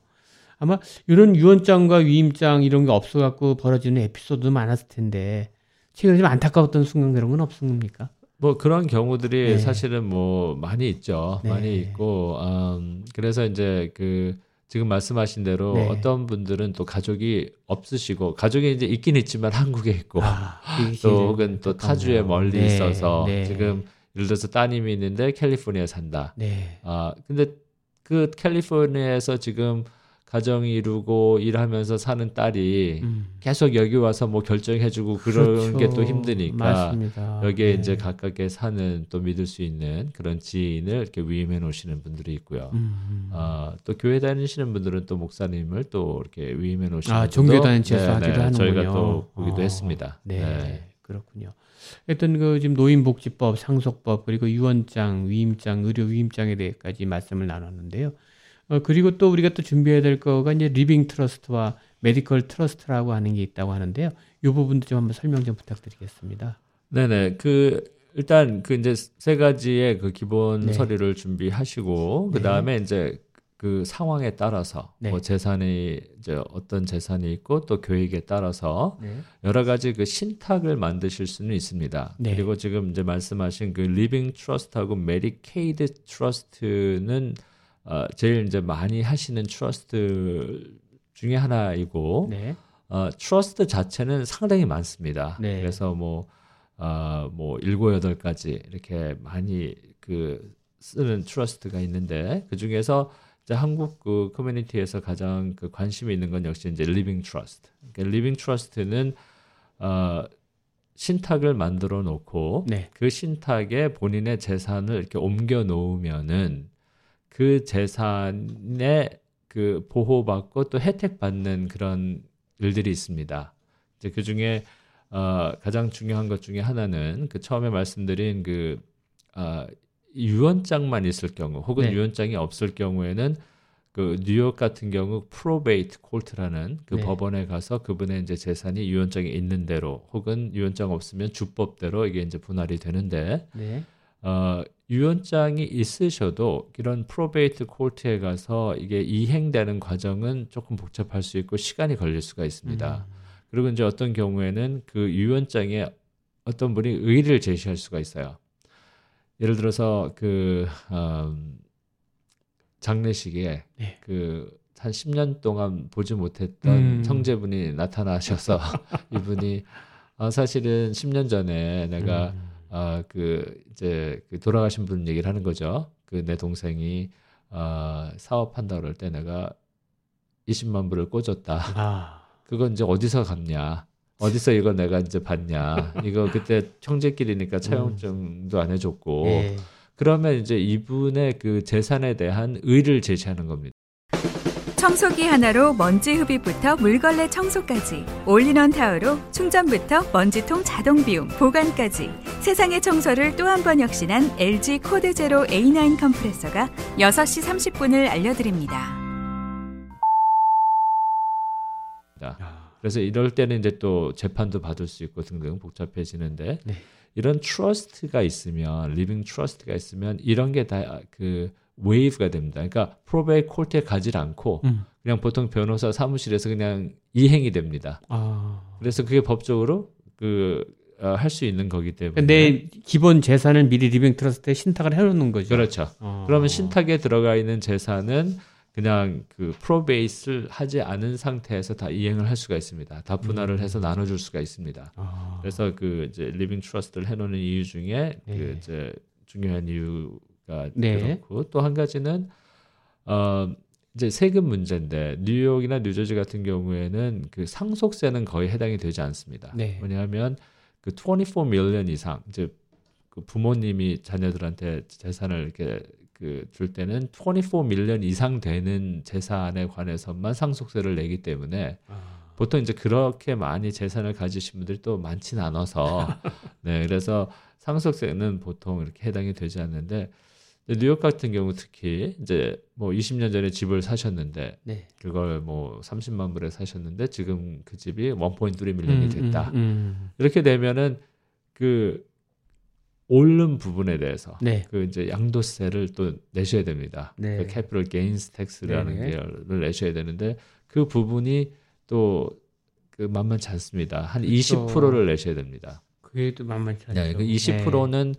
아마 이런 유언장과 위임장 이런 게 없어갖고 벌어지는 에피소드도 많았을 텐데 최근에 좀 안타까웠던 순간 그런 건 없습니까? 뭐 그런 경우들이 네. 사실은 뭐 많이 있죠. 네. 많이 있고, 음, 그래서 이제 그 지금 말씀하신 대로 네. 어떤 분들은 또 가족이 없으시고 가족이 이제 있긴 있지만 한국에 있고 아, 이게 또 혹은 또. 타주에 멀리 네, 있어서 네. 지금 예를 들어서 따님이 있는데 캘리포니아에 산다. 네. 아 근데 그 캘리포니아에서 지금 가정 이루고 일하면서 사는 딸이 음. 계속 여기 와서 뭐 결정해주고 그런 게또 힘드니까 그렇죠. 맞습니다. 여기에 네. 이제 각각의 사는 또 믿을 수 있는 그런 지인을 이렇게 위임해 놓으시는 분들이 있고요. 음, 음. 아, 또 교회 다니시는 분들은 또 목사님을 또 이렇게 위임해 놓으시는 아, 분도 종교 단체에서 네, 하기도 네, 하는군요. 저희가 또 보기도 어, 했습니다. 네, 네. 그렇군요. 하여튼 그 지금 노인복지법, 상속법 그리고 유언장, 위임장, 의료 위임장에 대해까지 말씀을 나눴는데요. 어, 그리고 또 우리가 또 준비해야 될 거가 이제 living trust와 medical trust라고 하는 게 있다고 하는데요. 이 부분도 좀 한번 설명 좀 부탁드리겠습니다. 네네. 그 일단 그 이제 세 가지의 그 기본 네. 서류를 준비하시고 그 다음에 이제 그 상황에 따라서 네. 뭐 재산이 이제 어떤 재산이 있고 또 교육에 따라서 네. 여러 가지 그 신탁을 만드실 수는 있습니다. 네. 그리고 지금 이제 말씀하신 그 living trust하고 Medicaid trust는 어, 제일 이제 많이 하시는 trust 중에 하나이고 네. 어, trust 자체는 상당히 많습니다. 네. 그래서 뭐, 어, 뭐, 일곱, 여덟 가지 이렇게 많이 그 쓰는 trust가 있는데 그 중에서 이제 한국 그 커뮤니티에서 가장 그 관심이 있는 건 역시 이제 living trust. 그러니까 living trust는 어, 신탁을 만들어 놓고 네. 그 신탁에 본인의 재산을 이렇게 옮겨 놓으면은 그 재산에 그 보호받고 또 혜택 받는 그런 일들이 있습니다. 이제 그 중에 어, 가장 중요한 것 중에 하나는 그 처음에 말씀드린 그 어, 유언장만 있을 경우 혹은 네. 유언장이 없을 경우에는 그 뉴욕 같은 경우 probate court라는 그 네. 법원에 가서 그분의 이제 재산이 유언장이 있는 대로 혹은 유언장 없으면 주법대로 이게 이제 분할이 되는데 네. 어, 유언장이 있으셔도 이런 probate court에 가서 이게 이행되는 과정은 조금 복잡할 수 있고 시간이 걸릴 수가 있습니다. 그리고 이제 어떤 경우에는 그 유언장에 어떤 분이 의의를 제시할 수가 있어요. 예를 들어서 그 음, 장례식에 네. 그한 10년 동안 보지 못했던 음. 형제분이 나타나셔서 *laughs* 이분이 아, 사실은 10년 전에 내가 음. 아, 그, 이제, 그 돌아가신 분 얘기를 하는 거죠. 그 내 동생이, 아, 사업한다 그럴 때 내가 20만 불을 꽂았다. 아. 그건 이제 어디서 갔냐. 어디서 이거 내가 이제 봤냐. 이거 그때 형제끼리니까 차용증도 안 해줬고. 네. 그러면 이제 이분의 그 재산에 대한 이의를 제시하는 겁니다. 청소기 하나로 먼지 흡입부터 물걸레 청소까지 올인원 타워로 충전부터 먼지통 자동 비움 보관까지 세상의 청소를 또 한 번 혁신한 LG CordZero A9 컴프레서가 6시 30분을 알려드립니다. 그래서 이럴 때는 이제 또 재판도 받을 수 있고 등등 복잡해지는데 네. 이런 trust가 있으면 living trust가 있으면 이런 게 다 그 waive가 됩니다. 그러니까 probate court에 가지 않고 음. 그냥 보통 변호사 사무실에서 그냥 이행이 됩니다. 아. 그래서 그게 법적으로 그할수 있는 거기 때문에 내 기본 재산을 미리 living trust에 신탁을 해놓는 거죠. 그렇죠. 어. 그러면 신탁에 들어가 있는 재산은 그냥 그 probate를 하지 않은 상태에서 다 이행을 할 수가 있습니다. 다 분할을 해서 나눠줄 수가 있습니다. 아. 그래서 그 이제 living trust를 해놓는 이유 중에 네. 그 이제 중요한 이유가 네. 그렇고 또 한 가지는 어 이제 세금 문제인데 뉴욕이나 뉴저지 같은 경우에는 그 상속세는 거의 해당이 되지 않습니다. 네. 왜냐하면 그 24 밀리언 이상 이제 그 부모님이 자녀들한테 재산을 이렇게 그 줄 때는 24 밀리언 이상 되는 재산에 관해서만 상속세를 내기 때문에 아. 보통 이제 그렇게 많이 재산을 가지신 분들이 또 많지는 않아서 *laughs* 네 그래서 상속세는 보통 이렇게 해당이 되지 않는데 뉴욕 같은 경우 특히 이제 뭐 20년 전에 집을 사셨는데 네. 그걸 뭐 30만 불에 사셨는데 지금 그 집이 1.3 밀리언이 됐다. 음, 음. 이렇게 되면은 그 오른 부분에 대해서 네. 그 이제 양도세를 또 내셔야 됩니다. 네. 그 capital gains tax라는 네네. 게를 내셔야 되는데 그 부분이 또 그 만만치 않습니다. 한 그렇죠. 20%를 내셔야 됩니다. 그게 또 만만치 않죠. 네, 그 20%는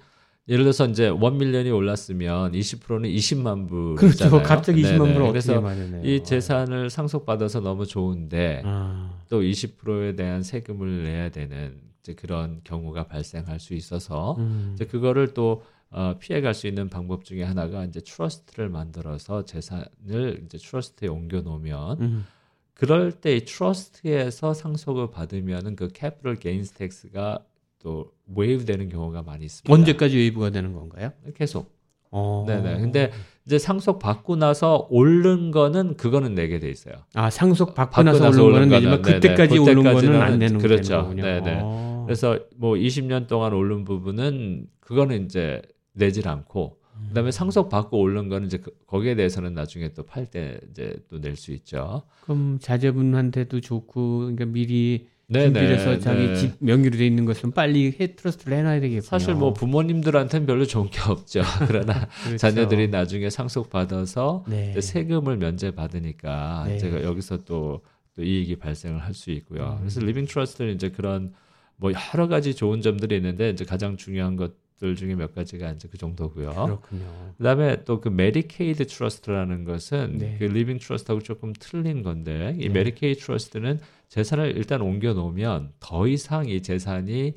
예를 들어서 이제 1 million이 올랐으면 20%는 20만 불. 그렇죠. 갑자기 20만 불을 어떻게 그래서 마련해요? 이 재산을 상속받아서 너무 좋은데 아. 또 20%에 대한 세금을 내야 되는 이제 그런 경우가 발생할 수 있어서 음. 이제 그거를 또 어, 피해갈 수 있는 방법 중에 하나가 이제 trust를 만들어서 재산을 이제 trust에 옮겨 놓으면 음. 그럴 때 이 trust에서 상속을 받으면은 그 capital gains tax가 또 waive 되는 경우가 많이 있습니다. 언제까지 waive가 되는 건가요? 계속. 어. 네네. 근데 이제 상속 받고 나서 오른 거는 그거는 내게 돼 있어요. 아 상속 받고 받고 나서 오른 거는 거는, 그때까지. 오른 거는 안 되는 그렇죠. 거군요. 네네. 어. 그래서 뭐 20년 동안 오른 부분은 그거는 이제 내질 않고 음. 그다음에 상속 받고 오른 거는 이제 그- 거기에 대해서는 나중에 또 팔 때 이제 또 낼 수 있죠. 그럼 자제분한테도 좋고 그러니까 미리 네네. 준비해서 자기 네. 집 명의로 돼 있는 것은 빨리 해 트러스트를 해놔야 되겠군요. 사실 뭐 부모님들한테는 별로 좋은 게 없죠. *laughs* 그러나 *laughs* 그렇죠. 자녀들이 나중에 상속 받아서 네. 세금을 면제 받으니까 네. 제가 여기서 또, 또 이익이 발생을 할 수 있고요. 음. 그래서 living trust는 이제 그런 뭐 여러 가지 좋은 점들이 있는데 이제 가장 중요한 것들 중에 몇 가지가 이제 그 정도고요. 그렇군요. 그다음에 또 그 Medicaid trust라는 것은 네. 그 living trust하고 조금 틀린 건데 이 네. 메디케이드 트러스트는 재산을 일단 옮겨 놓으면 더 이상 이 재산이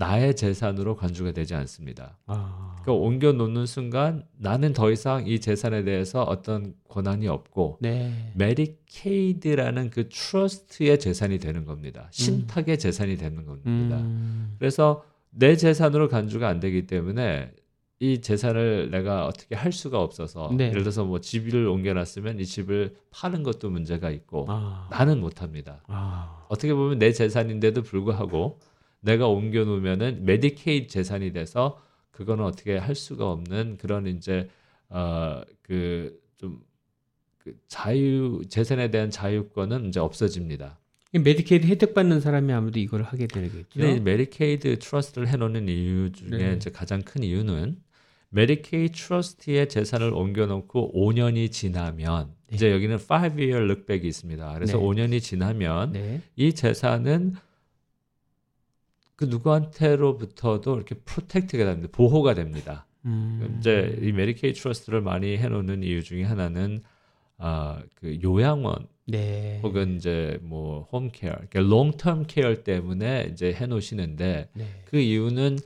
나의 재산으로 간주가 되지 않습니다. 아. 그러니까 옮겨 놓는 순간 나는 더 이상 이 재산에 대해서 어떤 권한이 없고 네. Medicaid라는 그 trust의 재산이 되는 겁니다. 신탁의 재산이 되는 겁니다. 음. 그래서 내 재산으로 간주가 안 되기 때문에 이 재산을 내가 어떻게 할 수가 없어서 네. 예를 들어서 뭐 집을 옮겨놨으면 이 집을 파는 것도 문제가 있고 아. 나는 못합니다. 아. 어떻게 보면 내 재산인데도 불구하고 내가 옮겨 놓으면은 메디케이드 재산이 돼서 그거는 어떻게 할 수가 없는 그런 이제 어그좀 그 자유 재산에 대한 자유권은 이제 없어집니다. 이 메디케이드 혜택 받는 사람이 아무래도 이걸 하게 되겠죠. 근데 이 Medicaid trust를 해놓는 이유 중에 네. 이제 가장 큰 이유는 Medicaid trust의 재산을 옮겨놓고 5년이 지나면 네. 이제 여기는 5-year lookback이 있습니다. 그래서 네. 5년이 지나면 네. 이 재산은 그 누구한테로부터도 이렇게 protect가 됩니다. 보호가 됩니다. 음. 이제 이 Medicaid trust를 많이 해놓는 이유 중에 하나는 아, 그 요양원 네. 혹은 이제 뭐 home care, 그러니까 long-term care 때문에 이제 해놓으시는데 네. 그 이유는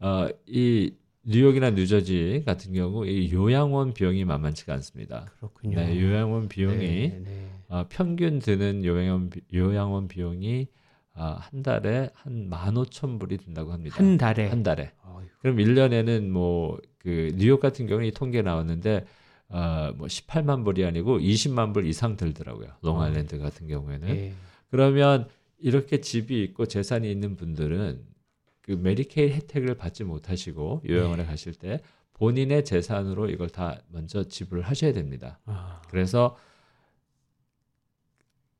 어, 이 뉴욕이나 뉴저지 같은 경우 이 요양원 비용이 만만치가 않습니다. 그렇군요. 네, 요양원 비용이 네, 네. 어, 평균 드는 요양원 비, 요양원 비용이 아, 한 달에 한 15,000불이 든다고 합니다. 한 달에 한 달에. 어휴, 그럼 1년에는 뭐 그 뉴욕 같은 경우는 이 통계 나왔는데 어, 뭐 18만 불이 아니고 20만 불 이상 들더라고요. 롱아일랜드 같은 경우에는. 네. 그러면 이렇게 집이 있고 재산이 있는 분들은 그 메디케이 혜택을 받지 못하시고 요양원에 네. 가실 때 본인의 재산으로 이걸 다 먼저 지불을 하셔야 됩니다. 아, 그래서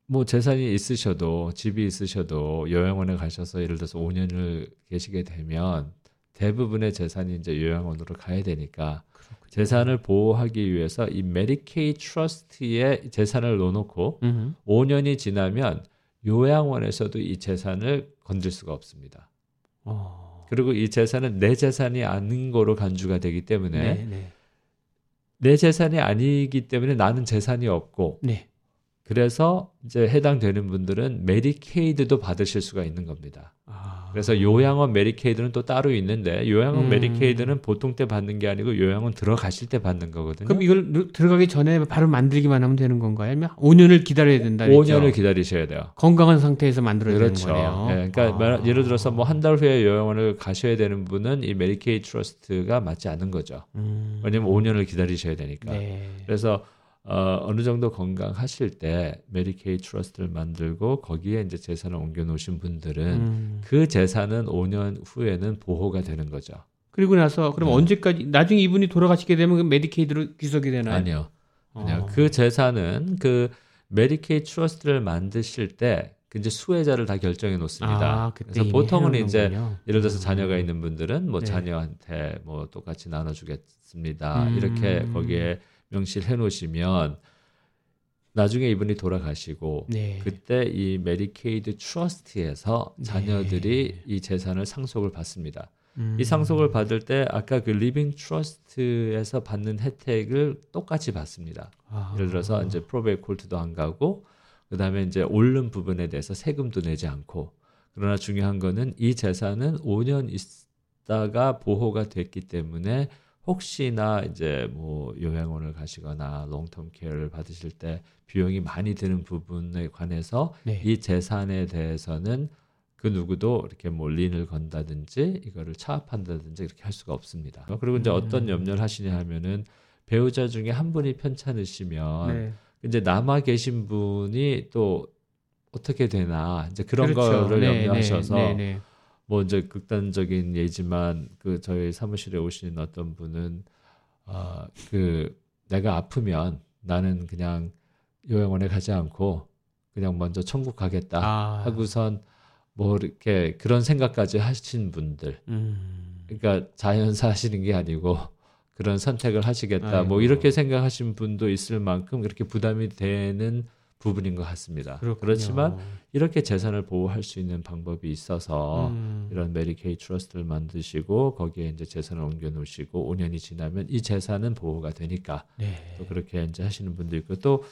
뭐 재산이 있으셔도 집이 있으셔도 요양원에 가셔서 예를 들어서 5년을 계시게 되면 대부분의 재산이 이제 요양원으로 가야 되니까 재산을 보호하기 위해서 이 Medicaid trust에 재산을 넣어놓고 음. 5년이 지나면 요양원에서도 이 재산을 건들 수가 없습니다. 어. 그리고 이 재산은 내 재산이 아닌 거로 간주가 되기 때문에 네, 네. 내 재산이 아니기 때문에 나는 재산이 없고 네. 그래서 이제 해당되는 분들은 Medicaid도 받으실 수가 있는 겁니다. 아. 그래서 요양원 Medicaid는 또 따로 있는데 요양원 음. Medicaid는 보통 때 받는 게 아니고 요양원 들어가실 때 받는 거거든요. 그럼 이걸 누- 들어가기 전에 바로 만들기만 하면 되는 건가요? 아니면 5년을 기다려야 된다 그랬죠? 5년을 기다리셔야 돼요. 건강한 상태에서 만들어야 그렇죠. 되는 거네요. 예, 그러니까 아. 말- 예를 들어서 뭐 한 달 후에 요양원을 가셔야 되는 분은 이 Medicaid trust가 맞지 않는 거죠. 음. 왜냐면 5년을 기다리셔야 되니까. 네. 그래서 어, 어느 정도 건강하실 때 Medicaid trust를 만들고 거기에 이제 재산을 옮겨 놓으신 분들은 음. 그 재산은 5년 후에는 보호가 되는 거죠. 그리고 나서 그럼 네. 언제까지 나중에 이분이 돌아가시게 되면 그 Medicaid로 귀속이 되나요? 아니요. 아니요. 어. 그 재산은 그 Medicaid trust를 만드실 때그 이제 수혜자를 다 결정해 놓습니다. 아, 그래서 보통은 이제 거군요. 예를 들어서 음. 자녀가 있는 분들은 뭐 네. 자녀한테 뭐 똑같이 나눠주겠습니다. 음. 이렇게 거기에 명시를 해놓으시면 나중에 이분이 돌아가시고 네. 그때 이 Medicaid trust에서 네. 자녀들이 이 재산을 상속을 받습니다. 음. 이 상속을 받을 때 아까 그 living trust에서 받는 혜택을 똑같이 받습니다. 아. 예를 들어서 이제 probate court도 안 가고 그다음에 이제 오른 부분에 대해서 세금도 내지 않고 그러나 중요한 거는 이 재산은 5년 있다가 보호가 됐기 때문에 혹시나 이제 뭐 요양원을 가시거나 롱텀 케어를 받으실 때 비용이 많이 드는 부분에 관해서 네. 이 재산에 대해서는 그 누구도 이렇게 뭐 린을 건다든지 이거를 차압한다든지 이렇게 할 수가 없습니다. 그리고 이제 음. 어떤 염려를 하시냐 하면은 배우자 중에 한 분이 편찮으시면 네. 이제 남아 계신 분이 또 어떻게 되나 이제 그런 그렇죠. 거를 네, 염려하셔서 네, 네, 네. 뭐 이제 극단적인 예지만 그 저희 사무실에 오신 어떤 분은 아그 내가 아프면 나는 그냥 요양원에 가지 않고 그냥 먼저 천국 가겠다 아. 하고선 뭐 이렇게 그런 생각까지 하신 분들 음. 그러니까 자연사 하시는 게 아니고 그런 선택을 하시겠다 뭐 아이고. 이렇게 생각하신 분도 있을 만큼 그렇게 부담이 되는 부분인 것 같습니다. 그렇군요. 그렇지만 이렇게 재산을 보호할 수 있는 방법이 있어서 음. 이런 메디케이 트러스트를 만드시고 거기에 이제 재산을 옮겨 놓으시고 5년이 지나면 이 재산은 보호가 되니까 네. 또 그렇게 이제 하시는 분도 있고 또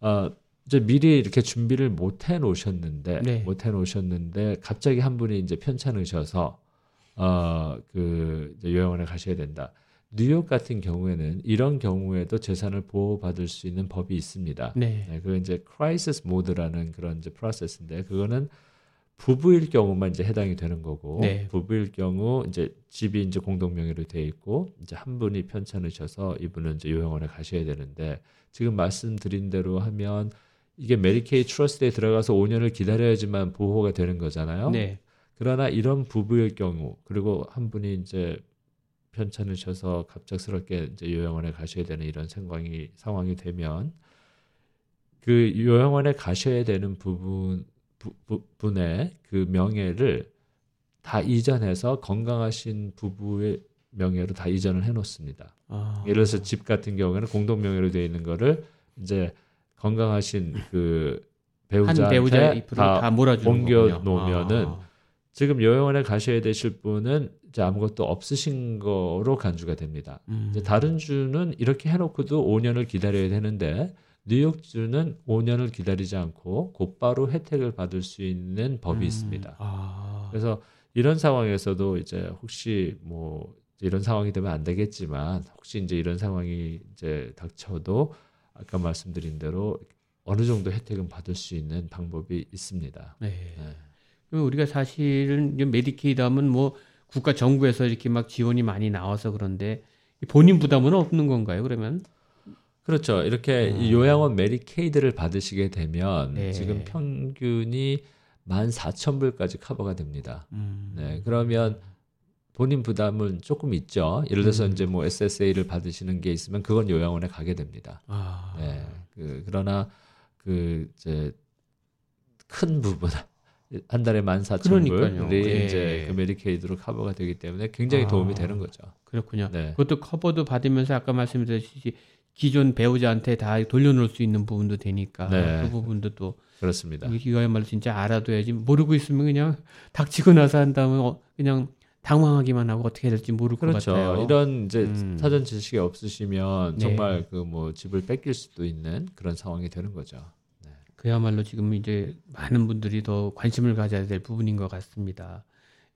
어, 이제 미리 이렇게 준비를 못 해 놓으셨는데 네. 못해 놓으셨는데 갑자기 한 분이 이제 편찮으셔서 어그 요양원에 가셔야 된다. 뉴욕 같은 경우에는 이런 경우에도 재산을 보호받을 수 있는 법이 있습니다. 네. 네, 그건 이제 crisis mode라는 그런 이제 프로세스인데 그거는 부부일 경우만 이제 해당이 되는 거고 네. 부부일 경우 이제 집이 이제 공동 명의로 돼 있고 이제 한 분이 편찮으셔서 이분은 이제 요양원에 가셔야 되는데 지금 말씀드린 대로 하면 이게 Medicaid trust에 들어가서 5년을 기다려야지만 보호가 되는 거잖아요. 네. 그러나 이런 부부일 경우 그리고 한 분이 이제 편찮으셔서 갑작스럽게 이제 요양원에 가셔야 되는 이런 상황이 상황이 되면 그 요양원에 가셔야 되는 부분 부, 부, 분의 그 명예를 다 이전해서 건강하신 부부의 명예로 다 이전을 해놓습니다. 아. 예를 들어서 집 같은 경우에는 공동 명예로 되어 있는 거를 이제 건강하신 그한 배우자한테 다, 다 몰아주는 옮겨 거군요. 놓으면은 아. 지금 요양원에 가셔야 되실 분은 이제 아무것도 없으신 거로 간주가 됩니다. 음. 이제 다른 주는 이렇게 해놓고도 5년을 기다려야 되는데 뉴욕 주는 5년을 기다리지 않고 곧바로 혜택을 받을 수 있는 법이 음. 있습니다. 아. 그래서 이런 상황에서도 이제 혹시 뭐 이런 상황이 되면 안 되겠지만 혹시 이제 이런 상황이 이제 닥쳐도 아까 말씀드린 대로 어느 정도 혜택은 받을 수 있는 방법이 있습니다. 네. 네. 우리가 사실은 메디케이드 하면 뭐 국가 정부에서 이렇게 막 지원이 많이 나와서 그런데 본인 부담은 없는 건가요? 그러면? 그렇죠. 이렇게 음. 이 요양원 Medicaid를 받으시게 되면 네. 지금 평균이 14,000불까지 커버가 됩니다. 음. 네. 그러면 본인 부담은 조금 있죠. 예를 들어서 음. 이제 뭐 SSA를 받으시는 게 있으면 그건 요양원에 가게 됩니다. 아. 네. 그 그러나 그 이제 큰 부분 한 달에 14,000불이 그러니까요. 예. 이제 그 Medicaid로 커버가 되기 때문에 굉장히 도움이 아. 되는 거죠. 그렇군요. 네. 그것도 커버도 받으면서 아까 말씀드렸듯이 기존 배우자한테 다 돌려놓을 수 있는 부분도 되니까 네. 그 부분도 또 그렇습니다. 이거야말로 진짜 알아둬야지 모르고 있으면 그냥 *laughs* 닥치고 나서 한 다음에 어, 그냥 당황하기만 하고 어떻게 해야 될지 모를 것 그렇죠. 같아요. 이런 이제 음. 사전 지식이 없으시면 네. 정말 그 뭐 집을 뺏길 수도 있는 그런 상황이 되는 거죠. 그야말로 지금 이제 많은 분들이 더 관심을 가져야 될 부분인 것 같습니다.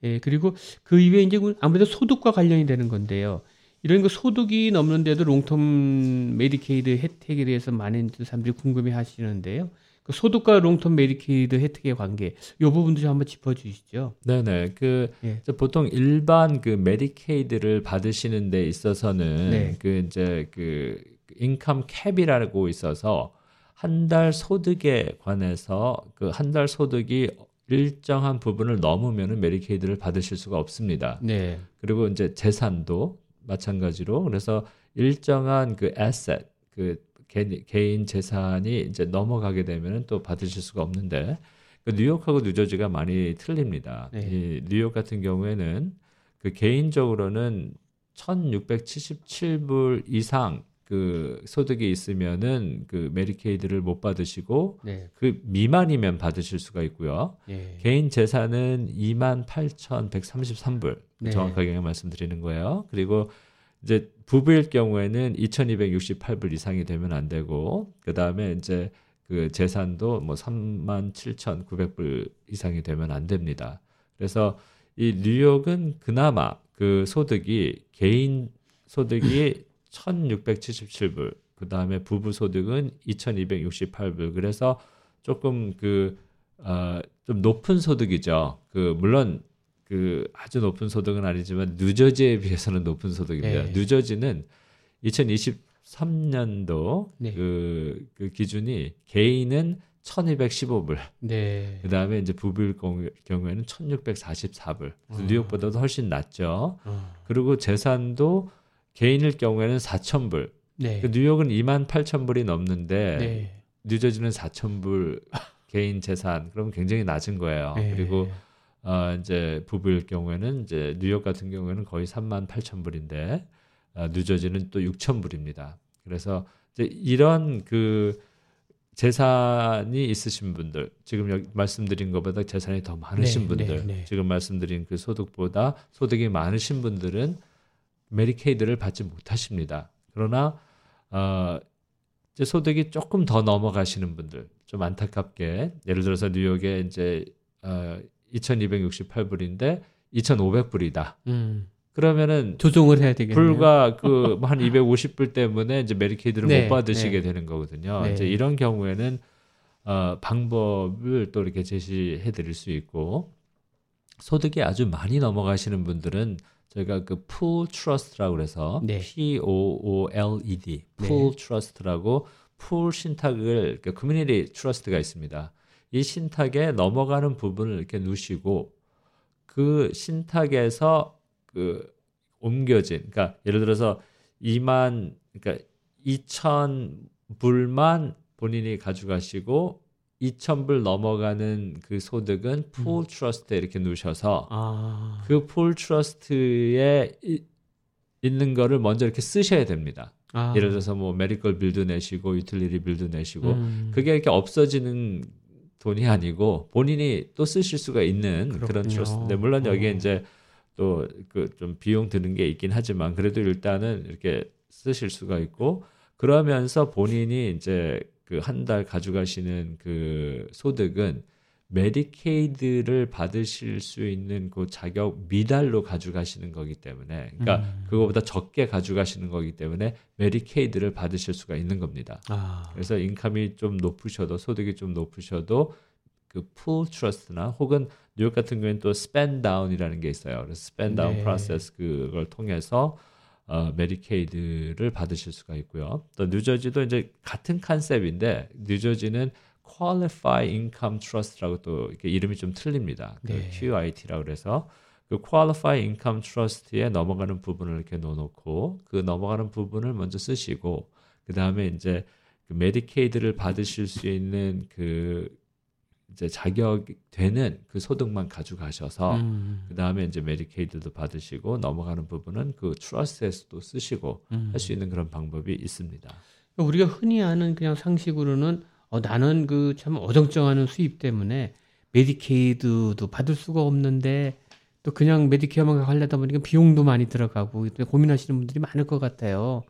예, 그리고 그 이외에 이제 아무래도 소득과 관련이 되는 건데요. 이런 거 소득이 넘는데도 long term 메디케이드 혜택에 대해서 많은 사람들이 궁금해 하시는데요. 그 소득과 long term 메디케이드 혜택의 관계, 이 부분도 좀 한번 짚어주시죠. 네네. 그 예. 보통 일반 그 메디케이드를 받으시는 데 있어서는 네. 그 이제 그 income cap이라고 있어서 한 달 소득에 관해서 그 한 달 소득이 일정한 부분을 넘으면은 메디케이드를 받으실 수가 없습니다. 네. 그리고 이제 재산도 마찬가지로 그래서 일정한 그 asset 그 개- 개인 재산이 이제 넘어가게 되면은 또 받으실 수가 없는데 그 뉴욕하고 뉴저지가 많이 틀립니다. 네. 이 뉴욕 같은 경우에는 그 개인적으로는 1,677불 이상 그 소득이 있으면은 그 메디케이드를 못 받으시고 네. 그 미만이면 받으실 수가 있고요. 예. 개인 재산은 28,133불 네. 정확하게 말씀드리는 거예요. 그리고 이제 부부일 경우에는 2,268불 이상이 되면 안 되고 그 다음에 이제 그 재산도 뭐 37,900불 이상이 되면 안 됩니다. 그래서 이 뉴욕은 그나마 그 소득이 개인 소득이 *laughs* 1,677불 그 다음에 부부 소득은 2,268불 그래서 조금 그 어, 좀 높은 소득이죠. 그 물론 그 아주 높은 소득은 아니지만 뉴저지에 비해서는 높은 소득입니다. 네. 뉴저지는 2023년도 네. 그, 그 기준이 개인은 1215불, 네. 그 다음에 이제 부부일 경우- 경우에는 1644불. 아. 뉴욕보다도 훨씬 낮죠. 어. 그리고 재산도 개인일 경우에는 4,000불. 네. 그 뉴욕은 2만 8,000불이 넘는데 네. 뉴저지는 4,000불 *laughs* 개인 재산. 그러면 굉장히 낮은 거예요. 네. 그리고 어, 이제 부부일 경우에는 이제 뉴욕 같은 경우에는 거의 3만 8천 불인데 어, 뉴저지는 또 6천 불입니다. 그래서 이제 이런 그 재산이 있으신 분들 지금 여기 말씀드린 것보다 재산이 더 많으신 네, 분들 네, 네. 지금 말씀드린 그 소득보다 소득이 많으신 분들은 메디케이드를 받지 못하십니다. 그러나 어, 이제 소득이 조금 더 넘어가시는 분들 좀 안타깝게 예를 들어서 뉴욕에 이제 어, 2,268불인데 2,500불이다. 음. 그러면은 조정을 해야 되겠네요. 불과 그 *laughs* 한 250불 때문에 이제 메디케이드를 네, 못 받으시게 네. 되는 거거든요. 네. 이제 이런 경우에는 어, 방법을 또 이렇게 제시해 드릴 수 있고 소득이 아주 많이 넘어가시는 분들은 저희가 그 pool trust라고 그래서 네. P O O L E D 네. pool trust라고 pool 신탁을 그 community trust가 있습니다. 이 신탁에 넘어가는 부분을 이렇게 누시고 그 신탁에서 그 옮겨진 그러니까 예를 들어서 2만 그러니까 2천 불만 본인이 가져가시고 2천 불 넘어가는 그 소득은 pool trust에 이렇게 누셔서 아. 그 pool trust에 이- 있는 거를 먼저 이렇게 쓰셔야 됩니다. 아. 예를 들어서 뭐 medical bill도 내시고 utility bill도 내시고 음. 그게 이렇게 없어지는 돈이 아니고 본인이 또 쓰실 수가 있는 그런 그렇군요. trust인데 물론 여기에 어. 이제 또 그 좀 비용 드는 게 있긴 하지만 그래도 일단은 이렇게 쓰실 수가 있고 그러면서 본인이 이제 그 한 달 가져가시는 그 소득은 메디케이드를 받으실 수 있는 그 자격 미달로 가져가시는 거기 때문에 그러니까 음. 그거보다 적게 가져가시는 거기 때문에 메디케이드를 받으실 수가 있는 겁니다. 아. 그래서 income이 좀 높으셔도 소득이 좀 높으셔도 그 pool trust나 혹은 뉴욕 같은 경우에는 또 spend down이라는 게 있어요. 그래서 spend down 네. 프로세스 그걸 통해서 어, 메디케이드를 받으실 수가 있고요. 또 뉴저지도 이제 같은 concept인데 뉴저지는 Qualify Income Trust라고 또 이렇게 이름이 좀 틀립니다. 그 네. QIT라고 그래서 그 Qualify Income Trust에 넘어가는 부분을 이렇게 넣어놓고 그 넘어가는 부분을 먼저 쓰시고 그 다음에 이제 그 메디케이드를 받으실 수 있는 그 이제 자격 되는 그 소득만 가져가셔서 음. 그 다음에 이제 메디케이드도 받으시고 넘어가는 부분은 그 trust에서도 쓰시고 음. 할수 있는 그런 방법이 있습니다. 우리가 흔히 아는 그냥 상식으로는 어, 나는 그 참 어정쩡한 수입 때문에 메디케이드도 받을 수가 없는데 또 그냥 메디케어만 하려다 보니까 비용도 많이 들어가고 또 고민하시는 분들이 많을 것 같아요.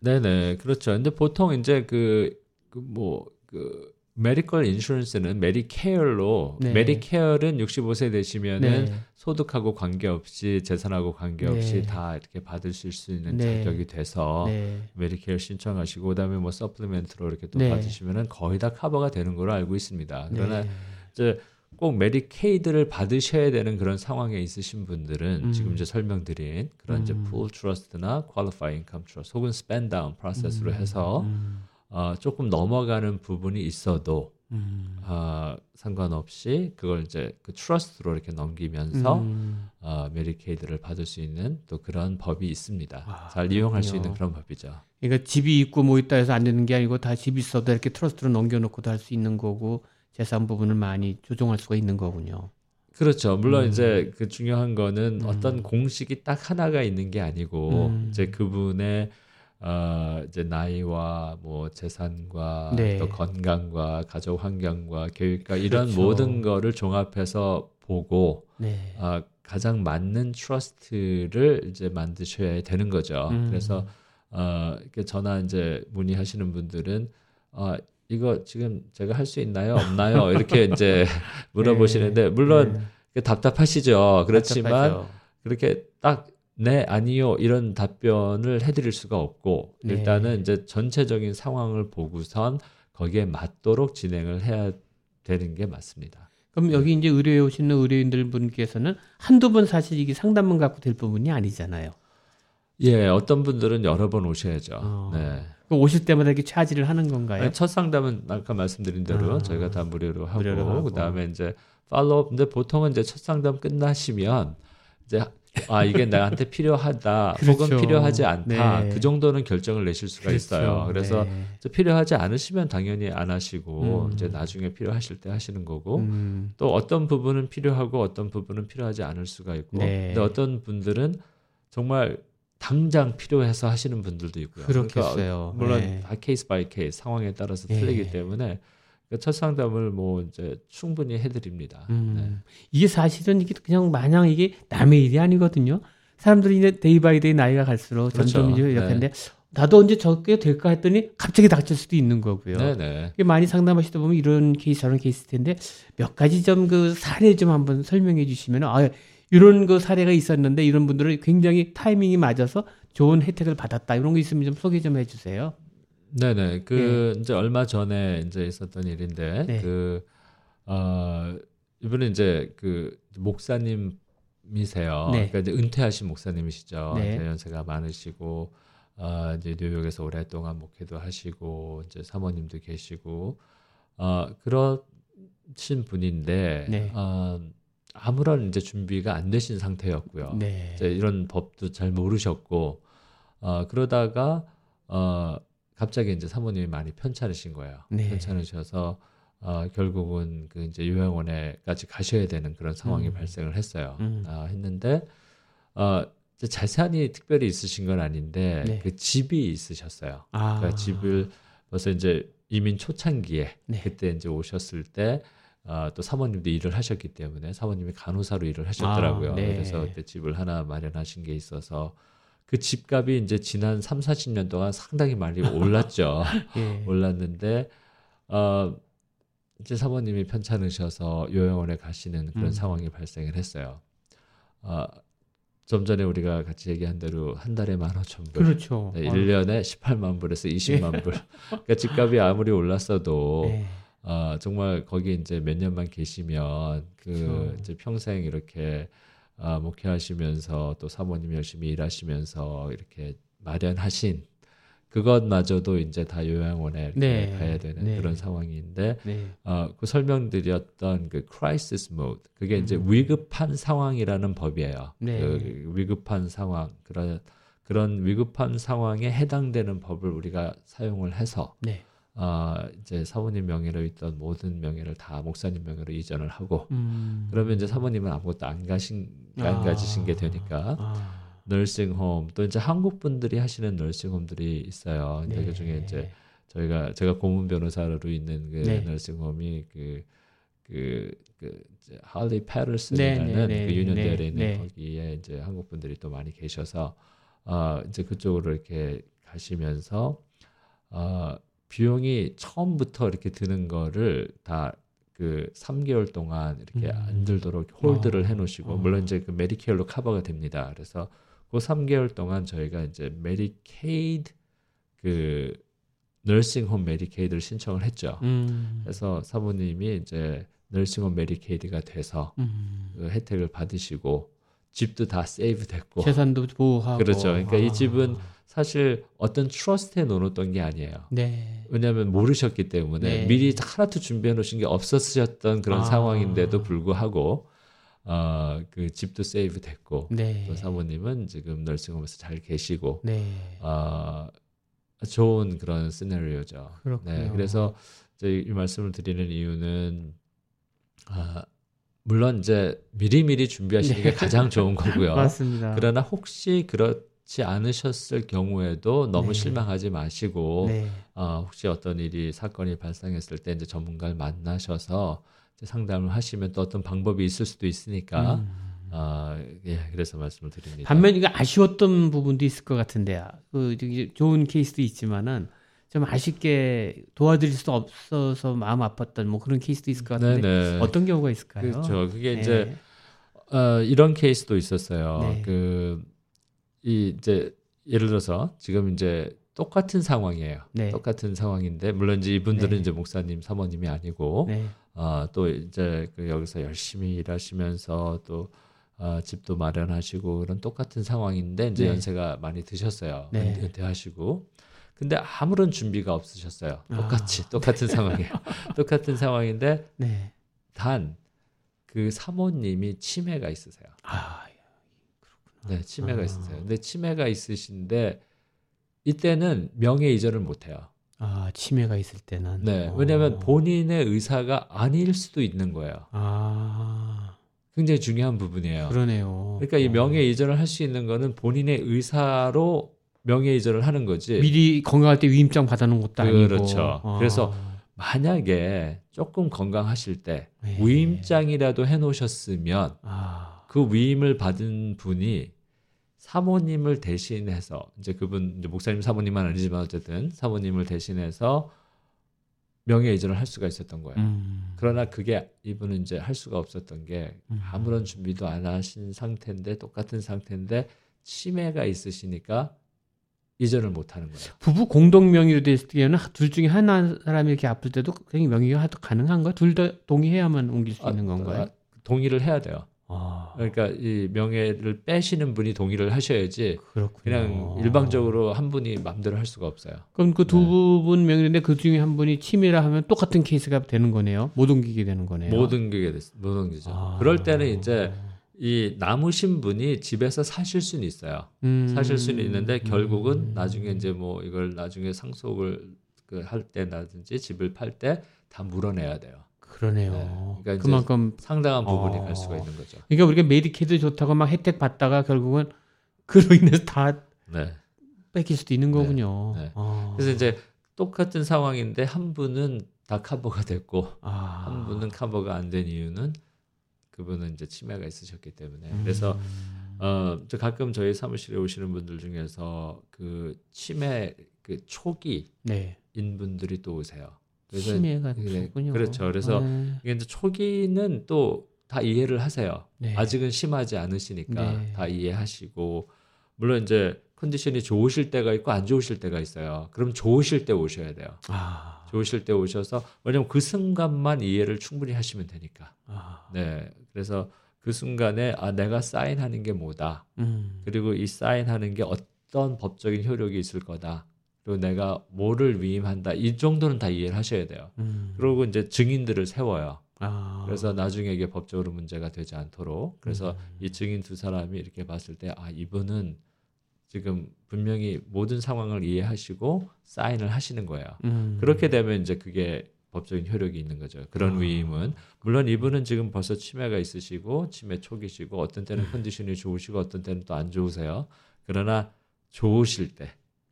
네네 그렇죠. 근데 보통 이제 그그뭐 그 medical insurance는 메디케어로 네. 메디케어는 65세 되시면은 네. 소득하고 관계없이 재산하고 관계없이 네. 다 이렇게 받으실 수 있는 네. 자격이 돼서 네. 메디케어 신청하시고 그다음에 뭐 supplement로 이렇게 또 네. 받으시면은 거의 다 커버가 되는 걸로 알고 있습니다. 그러나 네. 이제 꼭 메디케이드를 받으셔야 되는 그런 상황에 있으신 분들은 음. 지금 이제 설명드린 그런 이제 음. pool trust나 Qualify Income Trust 혹은 spend down 프로세스로 해서 음. 어, 조금 넘어가는 부분이 있어도 음. 어, 상관없이 그걸 이제 그 trust로 이렇게 넘기면서 음. 어, 메디케이드를 받을 수 있는 또 그런 법이 있습니다. 아, 잘 이용할 수 그렇군요. 있는 그런 법이죠. 그러니까 집이 있고 뭐 있다 해서 안 되는 게 아니고 다 집 있어도 이렇게 trust로 넘겨놓고도 할 수 있는 거고 재산 부분을 많이 조정할 수가 있는 거군요. 그렇죠. 물론 음. 이제 그 중요한 거는 음. 어떤 공식이 딱 하나가 있는 게 아니고 음. 이제 그분의 어 이제 나이와 뭐 재산과 네. 또 건강과 가족 환경과 교육과 이런 그렇죠. 모든 거를 종합해서 보고 네. 어 가장 맞는 트러스트를 이제 만드셔야 되는 거죠. 음. 그래서 어 이렇게 전화 이제 문의하시는 분들은 어 이거 지금 제가 할 수 있나요? 없나요? 이렇게 이제 *laughs* 물어보시는데 물론 네. 그 답답하시죠. 그렇지만 답답하죠. 그렇게 딱 네, 아니요 이런 답변을 해드릴 수가 없고 네. 일단은 이제 전체적인 상황을 보고선 거기에 맞도록 진행을 해야 되는 게 맞습니다. 그럼 여기 이제 의료에 오시는 의료인들 분께서는 한두 번 사실 이게 상담만 갖고 될 부분이 아니잖아요. 예, 어떤 분들은 여러 번 오셔야죠. 어. 네. 그럼 오실 때마다 이렇게 차지를 하는 건가요? 아니, 첫 상담은 아까 말씀드린 대로 아. 저희가 다 무료로 하고, 무료로 하고. 그다음에 이제 팔로업 근데 보통은 이제 첫 상담 끝나시면 이제 *laughs* 아 이게 나한테 필요하다 그렇죠. 혹은 필요하지 않다 네. 그 정도는 결정을 내실 수가 있어요. 그래서 네. 필요하지 않으시면 당연히 안 하시고 음. 이제 나중에 필요하실 때 하시는 거고 음, 또 어떤 부분은 필요하고 어떤 부분은 필요하지 않을 수가 있고 네. 근데 어떤 분들은 정말 당장 필요해서 하시는 분들도 있고요. 그러니까 그렇겠어요. 물론 네. 다 case by case 상황에 따라서 네. 틀리기 때문에 그 첫 상담을 뭐 이제 충분히 해드립니다. 음. 네. 이게 사실은 이게 그냥 마냥 이게 남의 일이 아니거든요. 사람들이 이제 day by day 나이가 갈수록 그렇죠. 점점 이제 이렇게 네. 하는데 나도 언제 저게 될까 했더니 갑자기 닥칠 수도 있는 거고요. 네네. 이게 많이 상담하시다 보면 이런 케이스 저런 케이스 텐데 몇 가지 좀 그 사례 좀 한번 설명해 주시면 아 이런 그 사례가 있었는데 이런 분들은 굉장히 타이밍이 맞아서 좋은 혜택을 받았다 이런 거 있으면 좀 소개 좀 해주세요. 네네. 그 이제 얼마 전에 이제 있었던 일인데 네. 그 어, 이분은 이제 그 목사님이세요. 네. 그러니까 이제 은퇴하신 목사님이시죠. 네. 이제 연세가 많으시고 어, 이제 뉴욕에서 오랫동안 목회도 하시고 이제 사모님도 계시고 어, 그러신 분인데 네. 어, 아무런 이제 준비가 안 되신 상태였고요. 네. 이제 이런 법도 잘 모르셨고 어, 그러다가 어, 갑자기 이제 사모님이 많이 편찮으신 거예요. 네. 편찮으셔서 어, 결국은 그 이제 요양원에까지 가셔야 되는 그런 상황이 음. 발생을 했어요. 음. 아, 했는데 어, 재산이 특별히 있으신 건 아닌데 네. 그 집이 있으셨어요. 아. 그러니까 집을 벌써 이제 이민 초창기에 네. 그때 이제 오셨을 때 어, 또 사모님도 일을 하셨기 때문에 사모님이 간호사로 일을 하셨더라고요. 아, 네. 그래서 그때 집을 하나 마련하신 게 있어서 그 집값이 이제 지난 3, 40년 동안 상당히 많이 올랐죠. *laughs* 예. 올랐는데 어 이제 사모님이 편찮으셔서 요양원에 가시는 그런 음. 상황이 발생을 했어요. 어, 좀 전에 우리가 같이 얘기한 대로 한 달에 만 오천 불. 그렇죠. 네, 어, 1년에 18만 불에서 20만 불. 그러니까 집값이 아무리 올랐어도 네. 어, 정말 거기 이제 몇 년만 계시면 그 그렇죠. 이제 평생 이렇게 어, 목회하시면서 또 사모님 열심히 일하시면서 이렇게 마련하신 그것마저도 이제 다 요양원에 네. 가야 되는 네. 그런 상황인데 네. 어, 그 설명드렸던 그 crisis mode 그게 이제 음. 위급한 상황이라는 법이에요. 네. 그 위급한 상황 그런 그런 위급한 상황에 해당되는 법을 우리가 사용을 해서 네. 아 이제 사모님 명의로 있던 모든 명예를 다 목사님 명의로 이전을 하고 음. 그러면 이제 사모님은 아무것도 안 가신 안 아. 가지신 게 되니까 아. 널싱홈 또 이제 한국 분들이 하시는 널싱홈들이 있어요. 근데 네. 그 중에 이제 저희가 제가 고문 변호사로 있는 그 네. 널싱홈이 그 그, 그, 이제 할리 네, 패럴슨이라는 네, 네, 그 유년대에 네, 있는 네. 거기에 이제 한국 분들이 또 많이 계셔서 어, 이제 그쪽으로 이렇게 가시면서 어, 비용이 처음부터 이렇게 드는 거를 다 그 3개월 동안 이렇게 음. 안 들도록 hold를 어, 해놓으시고 어. 물론 이제 그 Medicare로 커버가 됩니다. 그래서 그 3개월 동안 저희가 이제 메디케이드 그 nursing home Medicaid를 신청을 했죠. 음. 그래서 사모님이 이제 nursing home Medicaid가 돼서 음. 그 혜택을 받으시고 집도 다 save 됐고 재산도 보호하고 그렇죠. 그러니까 이 아. 집은 사실 어떤 trust에 넣어놓던 게 아니에요. 네. 왜냐하면 모르셨기 때문에 네. 미리 하나도 준비해 놓으신 게 없었으셨던 그런 아. 상황인데도 불구하고 어, 그 집도 save 됐고 네. 또 사모님은 지금 nursing home에서 잘 계시고 네. 어, 좋은 그런 시나리오죠. 그렇군요. 네, 그래서 이제 이 말씀을 드리는 이유는 아, 물론 이제 미리미리 준비하시는 게 가장 좋은 *laughs* 거고요. 네. 맞습니다. 그러나 혹시 그렇지 않으셨을 경우에도 너무 네. 실망하지 마시고 네. 어, 혹시 어떤 일이 사건이 발생했을 때 이제 전문가를 만나셔서 이제 상담을 하시면 또 어떤 방법이 있을 수도 있으니까 음. 아, 예, 그래서 말씀을 드립니다. 반면 이게 아쉬웠던 부분도 있을 것 같은데요. 그 좋은 케이스도 있지만은 좀 아쉽게 도와드릴 수 없어서 마음 아팠던 뭐 그런 케이스도 있을 것 같은데 네네. 어떤 경우가 있을까요? 그렇죠. 그게 네. 이제 어, 이런 케이스도 있었어요. 네. 그, 이, 이제, 예를 들어서 지금 이제 똑같은 상황이에요. 네. 똑같은 상황인데, 물론 이제 이분들은 네. 이제 목사님, 사모님이 아니고, 네. 어, 또 이제 그 여기서 열심히 일하시면서 또, 어, 집도 마련하시고, 그런 똑같은 상황인데, 이제 네. 연세가 많이 드셨어요. 네. 은- 은퇴하시고. 근데 아무런 준비가 없으셨어요. 아. 똑같이, 똑같은 상황이에요. *laughs* 똑같은 상황인데, 네. 단그 사모님이 치매가 있으세요. 아, 네, 치매가 아. 있으세요. 근데 치매가 있으신데 이때는 명예 이전을 못 해요. 아 치매가 있을 때는. 네, 어. 왜냐하면 본인의 의사가 아닐 수도 있는 거예요. 아 굉장히 중요한 부분이에요. 그러네요. 그러니까 이 어. 명예 이전을 할 수 있는 거는 본인의 의사로 명예 이전을 하는 거지. 미리 건강할 때 위임장 받아놓은 것도 아니고. 그렇죠. 어. 그래서 만약에 조금 건강하실 때 네. 위임장이라도 해놓으셨으면 아 그 위임을 받은 분이 사모님을 대신해서 이제 그분 이제 목사님 사모님은 아니지만 어쨌든 사모님을 대신해서 명예 이전을 할 수가 있었던 거예요. 음. 그러나 그게 이분은 이제 할 수가 없었던 게 음. 아무런 준비도 안 하신 상태인데 똑같은 상태인데 치매가 있으시니까 이전을 못 하는 거예요. 부부 공동 명의로 됐을 때는 둘 중에 하나 사람이 이렇게 아플 때도 그냥 명의가 가능한가? 둘다 동의해야만 옮길 수 있는 건가요? 아, 동의를 해야 돼요. 아, 그러니까 이 명예를 빼시는 분이 동의를 하셔야지 그렇군요. 그냥 일방적으로 한 분이 마음대로 할 수가 없어요. 그럼 그두 네. 분 명의인데 그 중에 한 분이 치매라 하면 똑같은 케이스가 되는 거네요. 못 옮기게 되는 거네요. 못 옮기게 됐, 못 옮기죠. 아. 그럴 때는 이제 이 남으신 분이 집에서 사실 수는 있어요. 음. 사실 수는 있는데 결국은 음. 나중에 이제 뭐 이걸 나중에 상속을 그 할 때라든지 집을 팔 때 다 물어내야 돼요. 그러네요. 네. 그러니까 그만큼 상당한 부분이 어. 갈 수가 있는 거죠. 그러니까 우리가 메디케이드 좋다고 막 혜택 받다가 결국은 그로 인해서 다 네. 뺏길 수도 있는 거군요. 네. 아. 그래서 이제 똑같은 상황인데 한 분은 다 커버가 됐고 아. 한 분은 커버가 안 된 이유는 그분은 이제 치매가 있으셨기 때문에 음. 그래서 어, 저 가끔 저희 사무실에 오시는 분들 중에서 그 치매 그 초기인 네. 분들이 또 오세요. 그래서 치매가 네, 있군요. 그렇죠. 그래서 네. 이게 이제 초기는 또 다 이해를 하세요. 네. 아직은 심하지 않으시니까 네. 다 이해하시고 물론 이제 컨디션이 좋으실 때가 있고 안 좋으실 때가 있어요. 그럼 좋으실 때 오셔야 돼요. 아. 좋으실 때 오셔서 왜냐면 그 순간만 이해를 충분히 하시면 되니까. 아. 네. 그래서 그 순간에 아 내가 사인하는 게 뭐다. 음. 그리고 이 사인하는 게 어떤 법적인 효력이 있을 거다. 그리고 내가 뭐를 위임한다. 이 정도는 다 이해를 하셔야 돼요. 음. 그리고 이제 증인들을 세워요. 아. 그래서 나중에 이게 법적으로 문제가 되지 않도록. 그래서 음. 이 증인 두 사람이 이렇게 봤을 때 아 이분은 지금 분명히 모든 상황을 이해하시고 사인을 하시는 거예요. 음. 그렇게 되면 이제 그게 법적인 효력이 있는 거죠. 그런 아. 위임은 물론 이분은 지금 벌써 치매가 있으시고 치매 초기시고 어떤 때는 음. 컨디션이 좋으시고 어떤 때는 또 안 좋으세요. 그러나 좋으실 때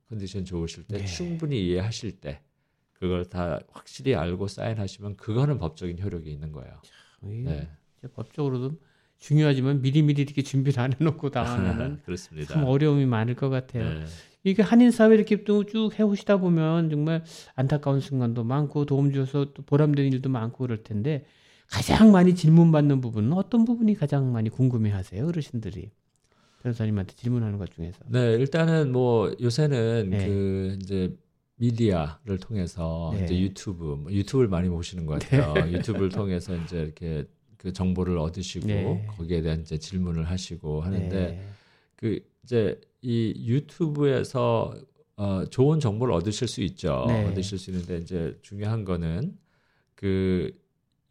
컨디션 좋으실 때 네. 충분히 이해하실 때 그걸 다 확실히 알고 사인하시면 그거는 법적인 효력이 있는 거예요. 이 네. 법적으로도 중요하지만 미리미리 이렇게 준비를 안 해놓고 당하면 *laughs* 그렇습니다. 참 어려움이 많을 것 같아요. 네. 이게 한인 사회 이렇게 또 쭉 해오시다 보면 정말 안타까운 순간도 많고 도움 줘서 또 보람되는 일도 많고 그럴 텐데 가장 많이 질문 받는 부분은 어떤 부분이 가장 많이 궁금해하세요 어르신들이 변호사님한테 질문하는 것 중에서. 네, 일단은 뭐 요새는 네. 그 이제 미디어를 통해서 네. 이제 유튜브 뭐 유튜브를 많이 보시는 것 같아요. 유튜브를 통해서 이제 이렇게 그 정보를 얻으시고 네. 거기에 대한 이제 질문을 하시고 하는데 네. 그 이제 이 유튜브에서 어, 좋은 정보를 얻으실 수 있죠. 네. 얻으실 수 있는데 이제 중요한 거는 그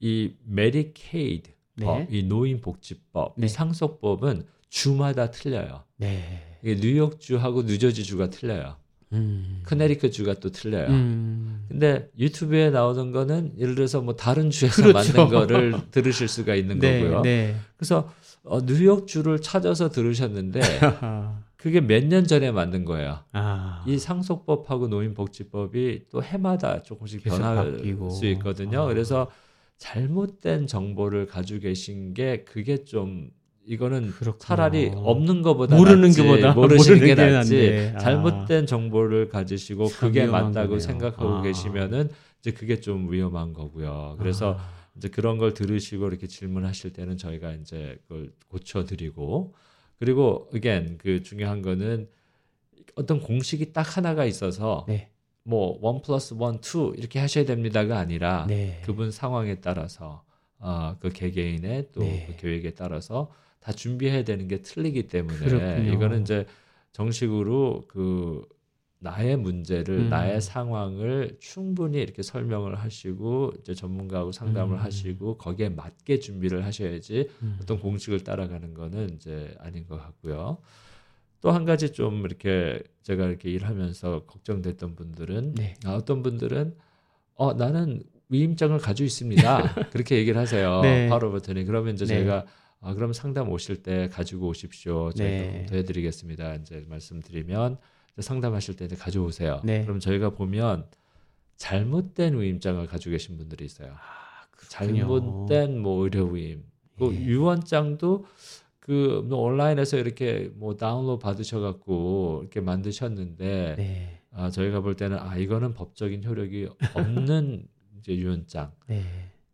이 메디케이드 네. 법, 이 노인복지법, 네. 이 상속법은 주마다 틀려요. 네. 이게 뉴욕주하고 뉴저지주가 틀려요. 음. 커네리컷 주가 또 틀려요. 음. 근데 유튜브에 나오는 거는 예를 들어서 뭐 다른 주에서 그렇죠. 만든 거를 들으실 수가 있는 *laughs* 네, 거고요. 네. 그래서 어, 뉴욕 주를 찾아서 들으셨는데 *laughs* 그게 몇 년 전에 만든 거예요. 아. 이 상속법하고 노인복지법이 또 해마다 조금씩 변할 바뀌고. 수 있거든요. 아. 그래서 잘못된 정보를 가지고 계신 게 그게 좀 이거는 그렇구나. 차라리 없는 것보다 모르는 낫지, 게보다 모르시는 모르는 게 게 낫지. 아. 잘못된 정보를 가지시고 참 그게 맞다고 거네요. 생각하고 아. 계시면은 이제 그게 좀 위험한 거고요. 그래서 아. 이제 그런 걸 들으시고 이렇게 질문하실 때는 저희가 이제 그걸 고쳐드리고 그리고 again 그 중요한 거는 어떤 공식이 딱 하나가 있어서 네. 뭐 one plus one, two 이렇게 하셔야 됩니다가 아니라 네. 그분 상황에 따라서 어, 그 개개인의 또 네. 그 계획에 따라서 다 준비해야 되는 게 틀리기 때문에 그렇군요. 이거는 이제 정식으로 그 나의 문제를 음. 나의 상황을 충분히 이렇게 설명을 하시고 이제 전문가하고 상담을 음. 하시고 거기에 맞게 준비를 하셔야지 음. 어떤 공식을 따라가는 거는 이제 아닌 것 같고요. 또 한 가지 좀 이렇게 제가 이렇게 일하면서 걱정됐던 분들은 네. 아, 어떤 분들은 어 나는 위임장을 가지고 있습니다. *laughs* 그렇게 얘기를 하세요. 네. 바로 버튼이 그러면 이제 네. 제가 아, 그럼 상담 오실 때 가지고 오십시오. 저희가 네. 더 해드리겠습니다. 이제 말씀드리면 이제 상담하실 때 이제 가져오세요. 네. 그럼 저희가 보면 잘못된 위임장을 가지고 계신 분들이 있어요. 아. 잘못된 뭐 의료 위임, 그 예. 유언장도 그뭐 온라인에서 이렇게 뭐 다운로드 받으셔갖고 이렇게 만드셨는데 네. 아 저희가 볼 때는 아 이거는 법적인 효력이 없는 *laughs* 이제 유언장 네.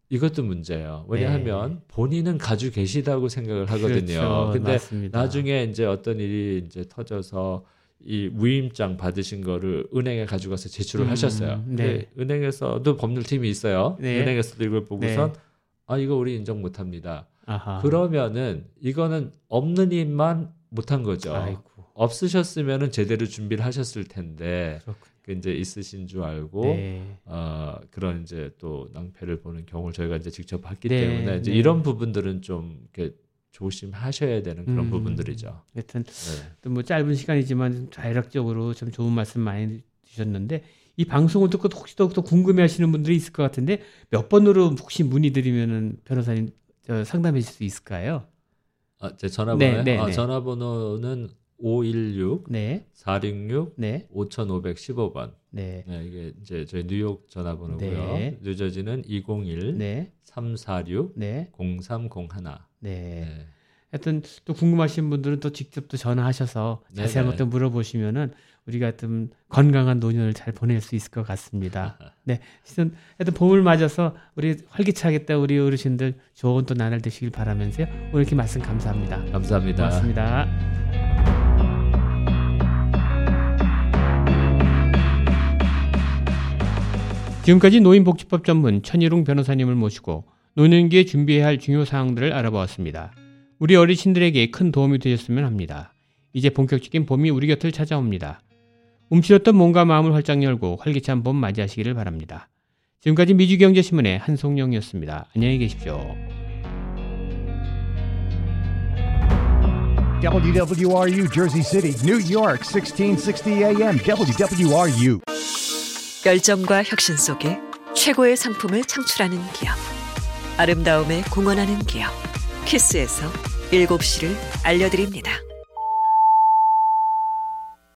이것도 문제예요. 왜냐하면 본인은 가지고 계시다고 생각을 하거든요. 그렇죠. 근데 맞습니다. 나중에 이제 어떤 일이 이제 터져서 이 위임장 받으신 거를 은행에 가져가서 제출을 음, 하셨어요. 네. 은행에서도 법률팀이 있어요. 네. 은행에서도 이걸 보고선 네. 아 이거 우리 인정 못 합니다. 아하. 그러면은 이거는 없는 일만 못한 거죠. 아이고. 없으셨으면은 제대로 준비를 하셨을 텐데. 그 이제 있으신 줄 알고 네. 어, 그런 이제 또 낭패를 보는 경우를 저희가 이제 직접 봤기 네, 때문에 이제 네. 이런 부분들은 좀 이렇게 조심하셔야 되는 그런 음. 부분들이죠. 하여튼 네. 또뭐 짧은 시간이지만 좀 자율학적으로 좀 좋은 말씀 많이 주셨는데 이 방송을 듣고 혹시 또, 또 궁금해하시는 분들이 있을 것 같은데 몇 번으로 혹시 문의드리면은 변호사님 저 상담해 주실 수 있을까요? 아, 제 전화번호요? 네, 네, 아, 네. 전화번호는 516 네, 466 네, 5515번. 네, 네, 이게 이제 저희 뉴욕 전화번호고요. 네. 뉴저지는 201 네, 346 네, 0301. 네. 네. 하여튼 또 궁금하신 분들은 또 직접 또 전화하셔서 네, 자세한 네. 것도 물어보시면은 우리가 좀 건강한 노년을 잘 보낼 수 있을 것 같습니다. *laughs* 네, 하여튼, 하여튼 봄을 맞아서 우리 활기차겠다 우리 어르신들 좋은 또 나날 되시길 바라면서요. 오늘 이렇게 말씀 감사합니다. 감사합니다. 고맙습니다. 지금까지 노인복지법 전문 천일웅 변호사님을 모시고 노년기에 준비해야 할 중요 사항들을 알아보았습니다. 우리 어르신들에게 큰 도움이 되셨으면 합니다. 이제 본격적인 봄이 우리 곁을 찾아옵니다. 움츠렸던 몸과 마음을 활짝 열고 활기찬 봄 맞이하시기를 바랍니다. 지금까지 미주경제신문의 한송영이었습니다. 안녕히 계십시오. WWRU Jersey City, New York, 1660 AM. WWRU. 열정과 혁신 속에 최고의 상품을 창출하는 기업. 아름다움에 공헌하는 기업. 키스에서 7시를 알려드립니다.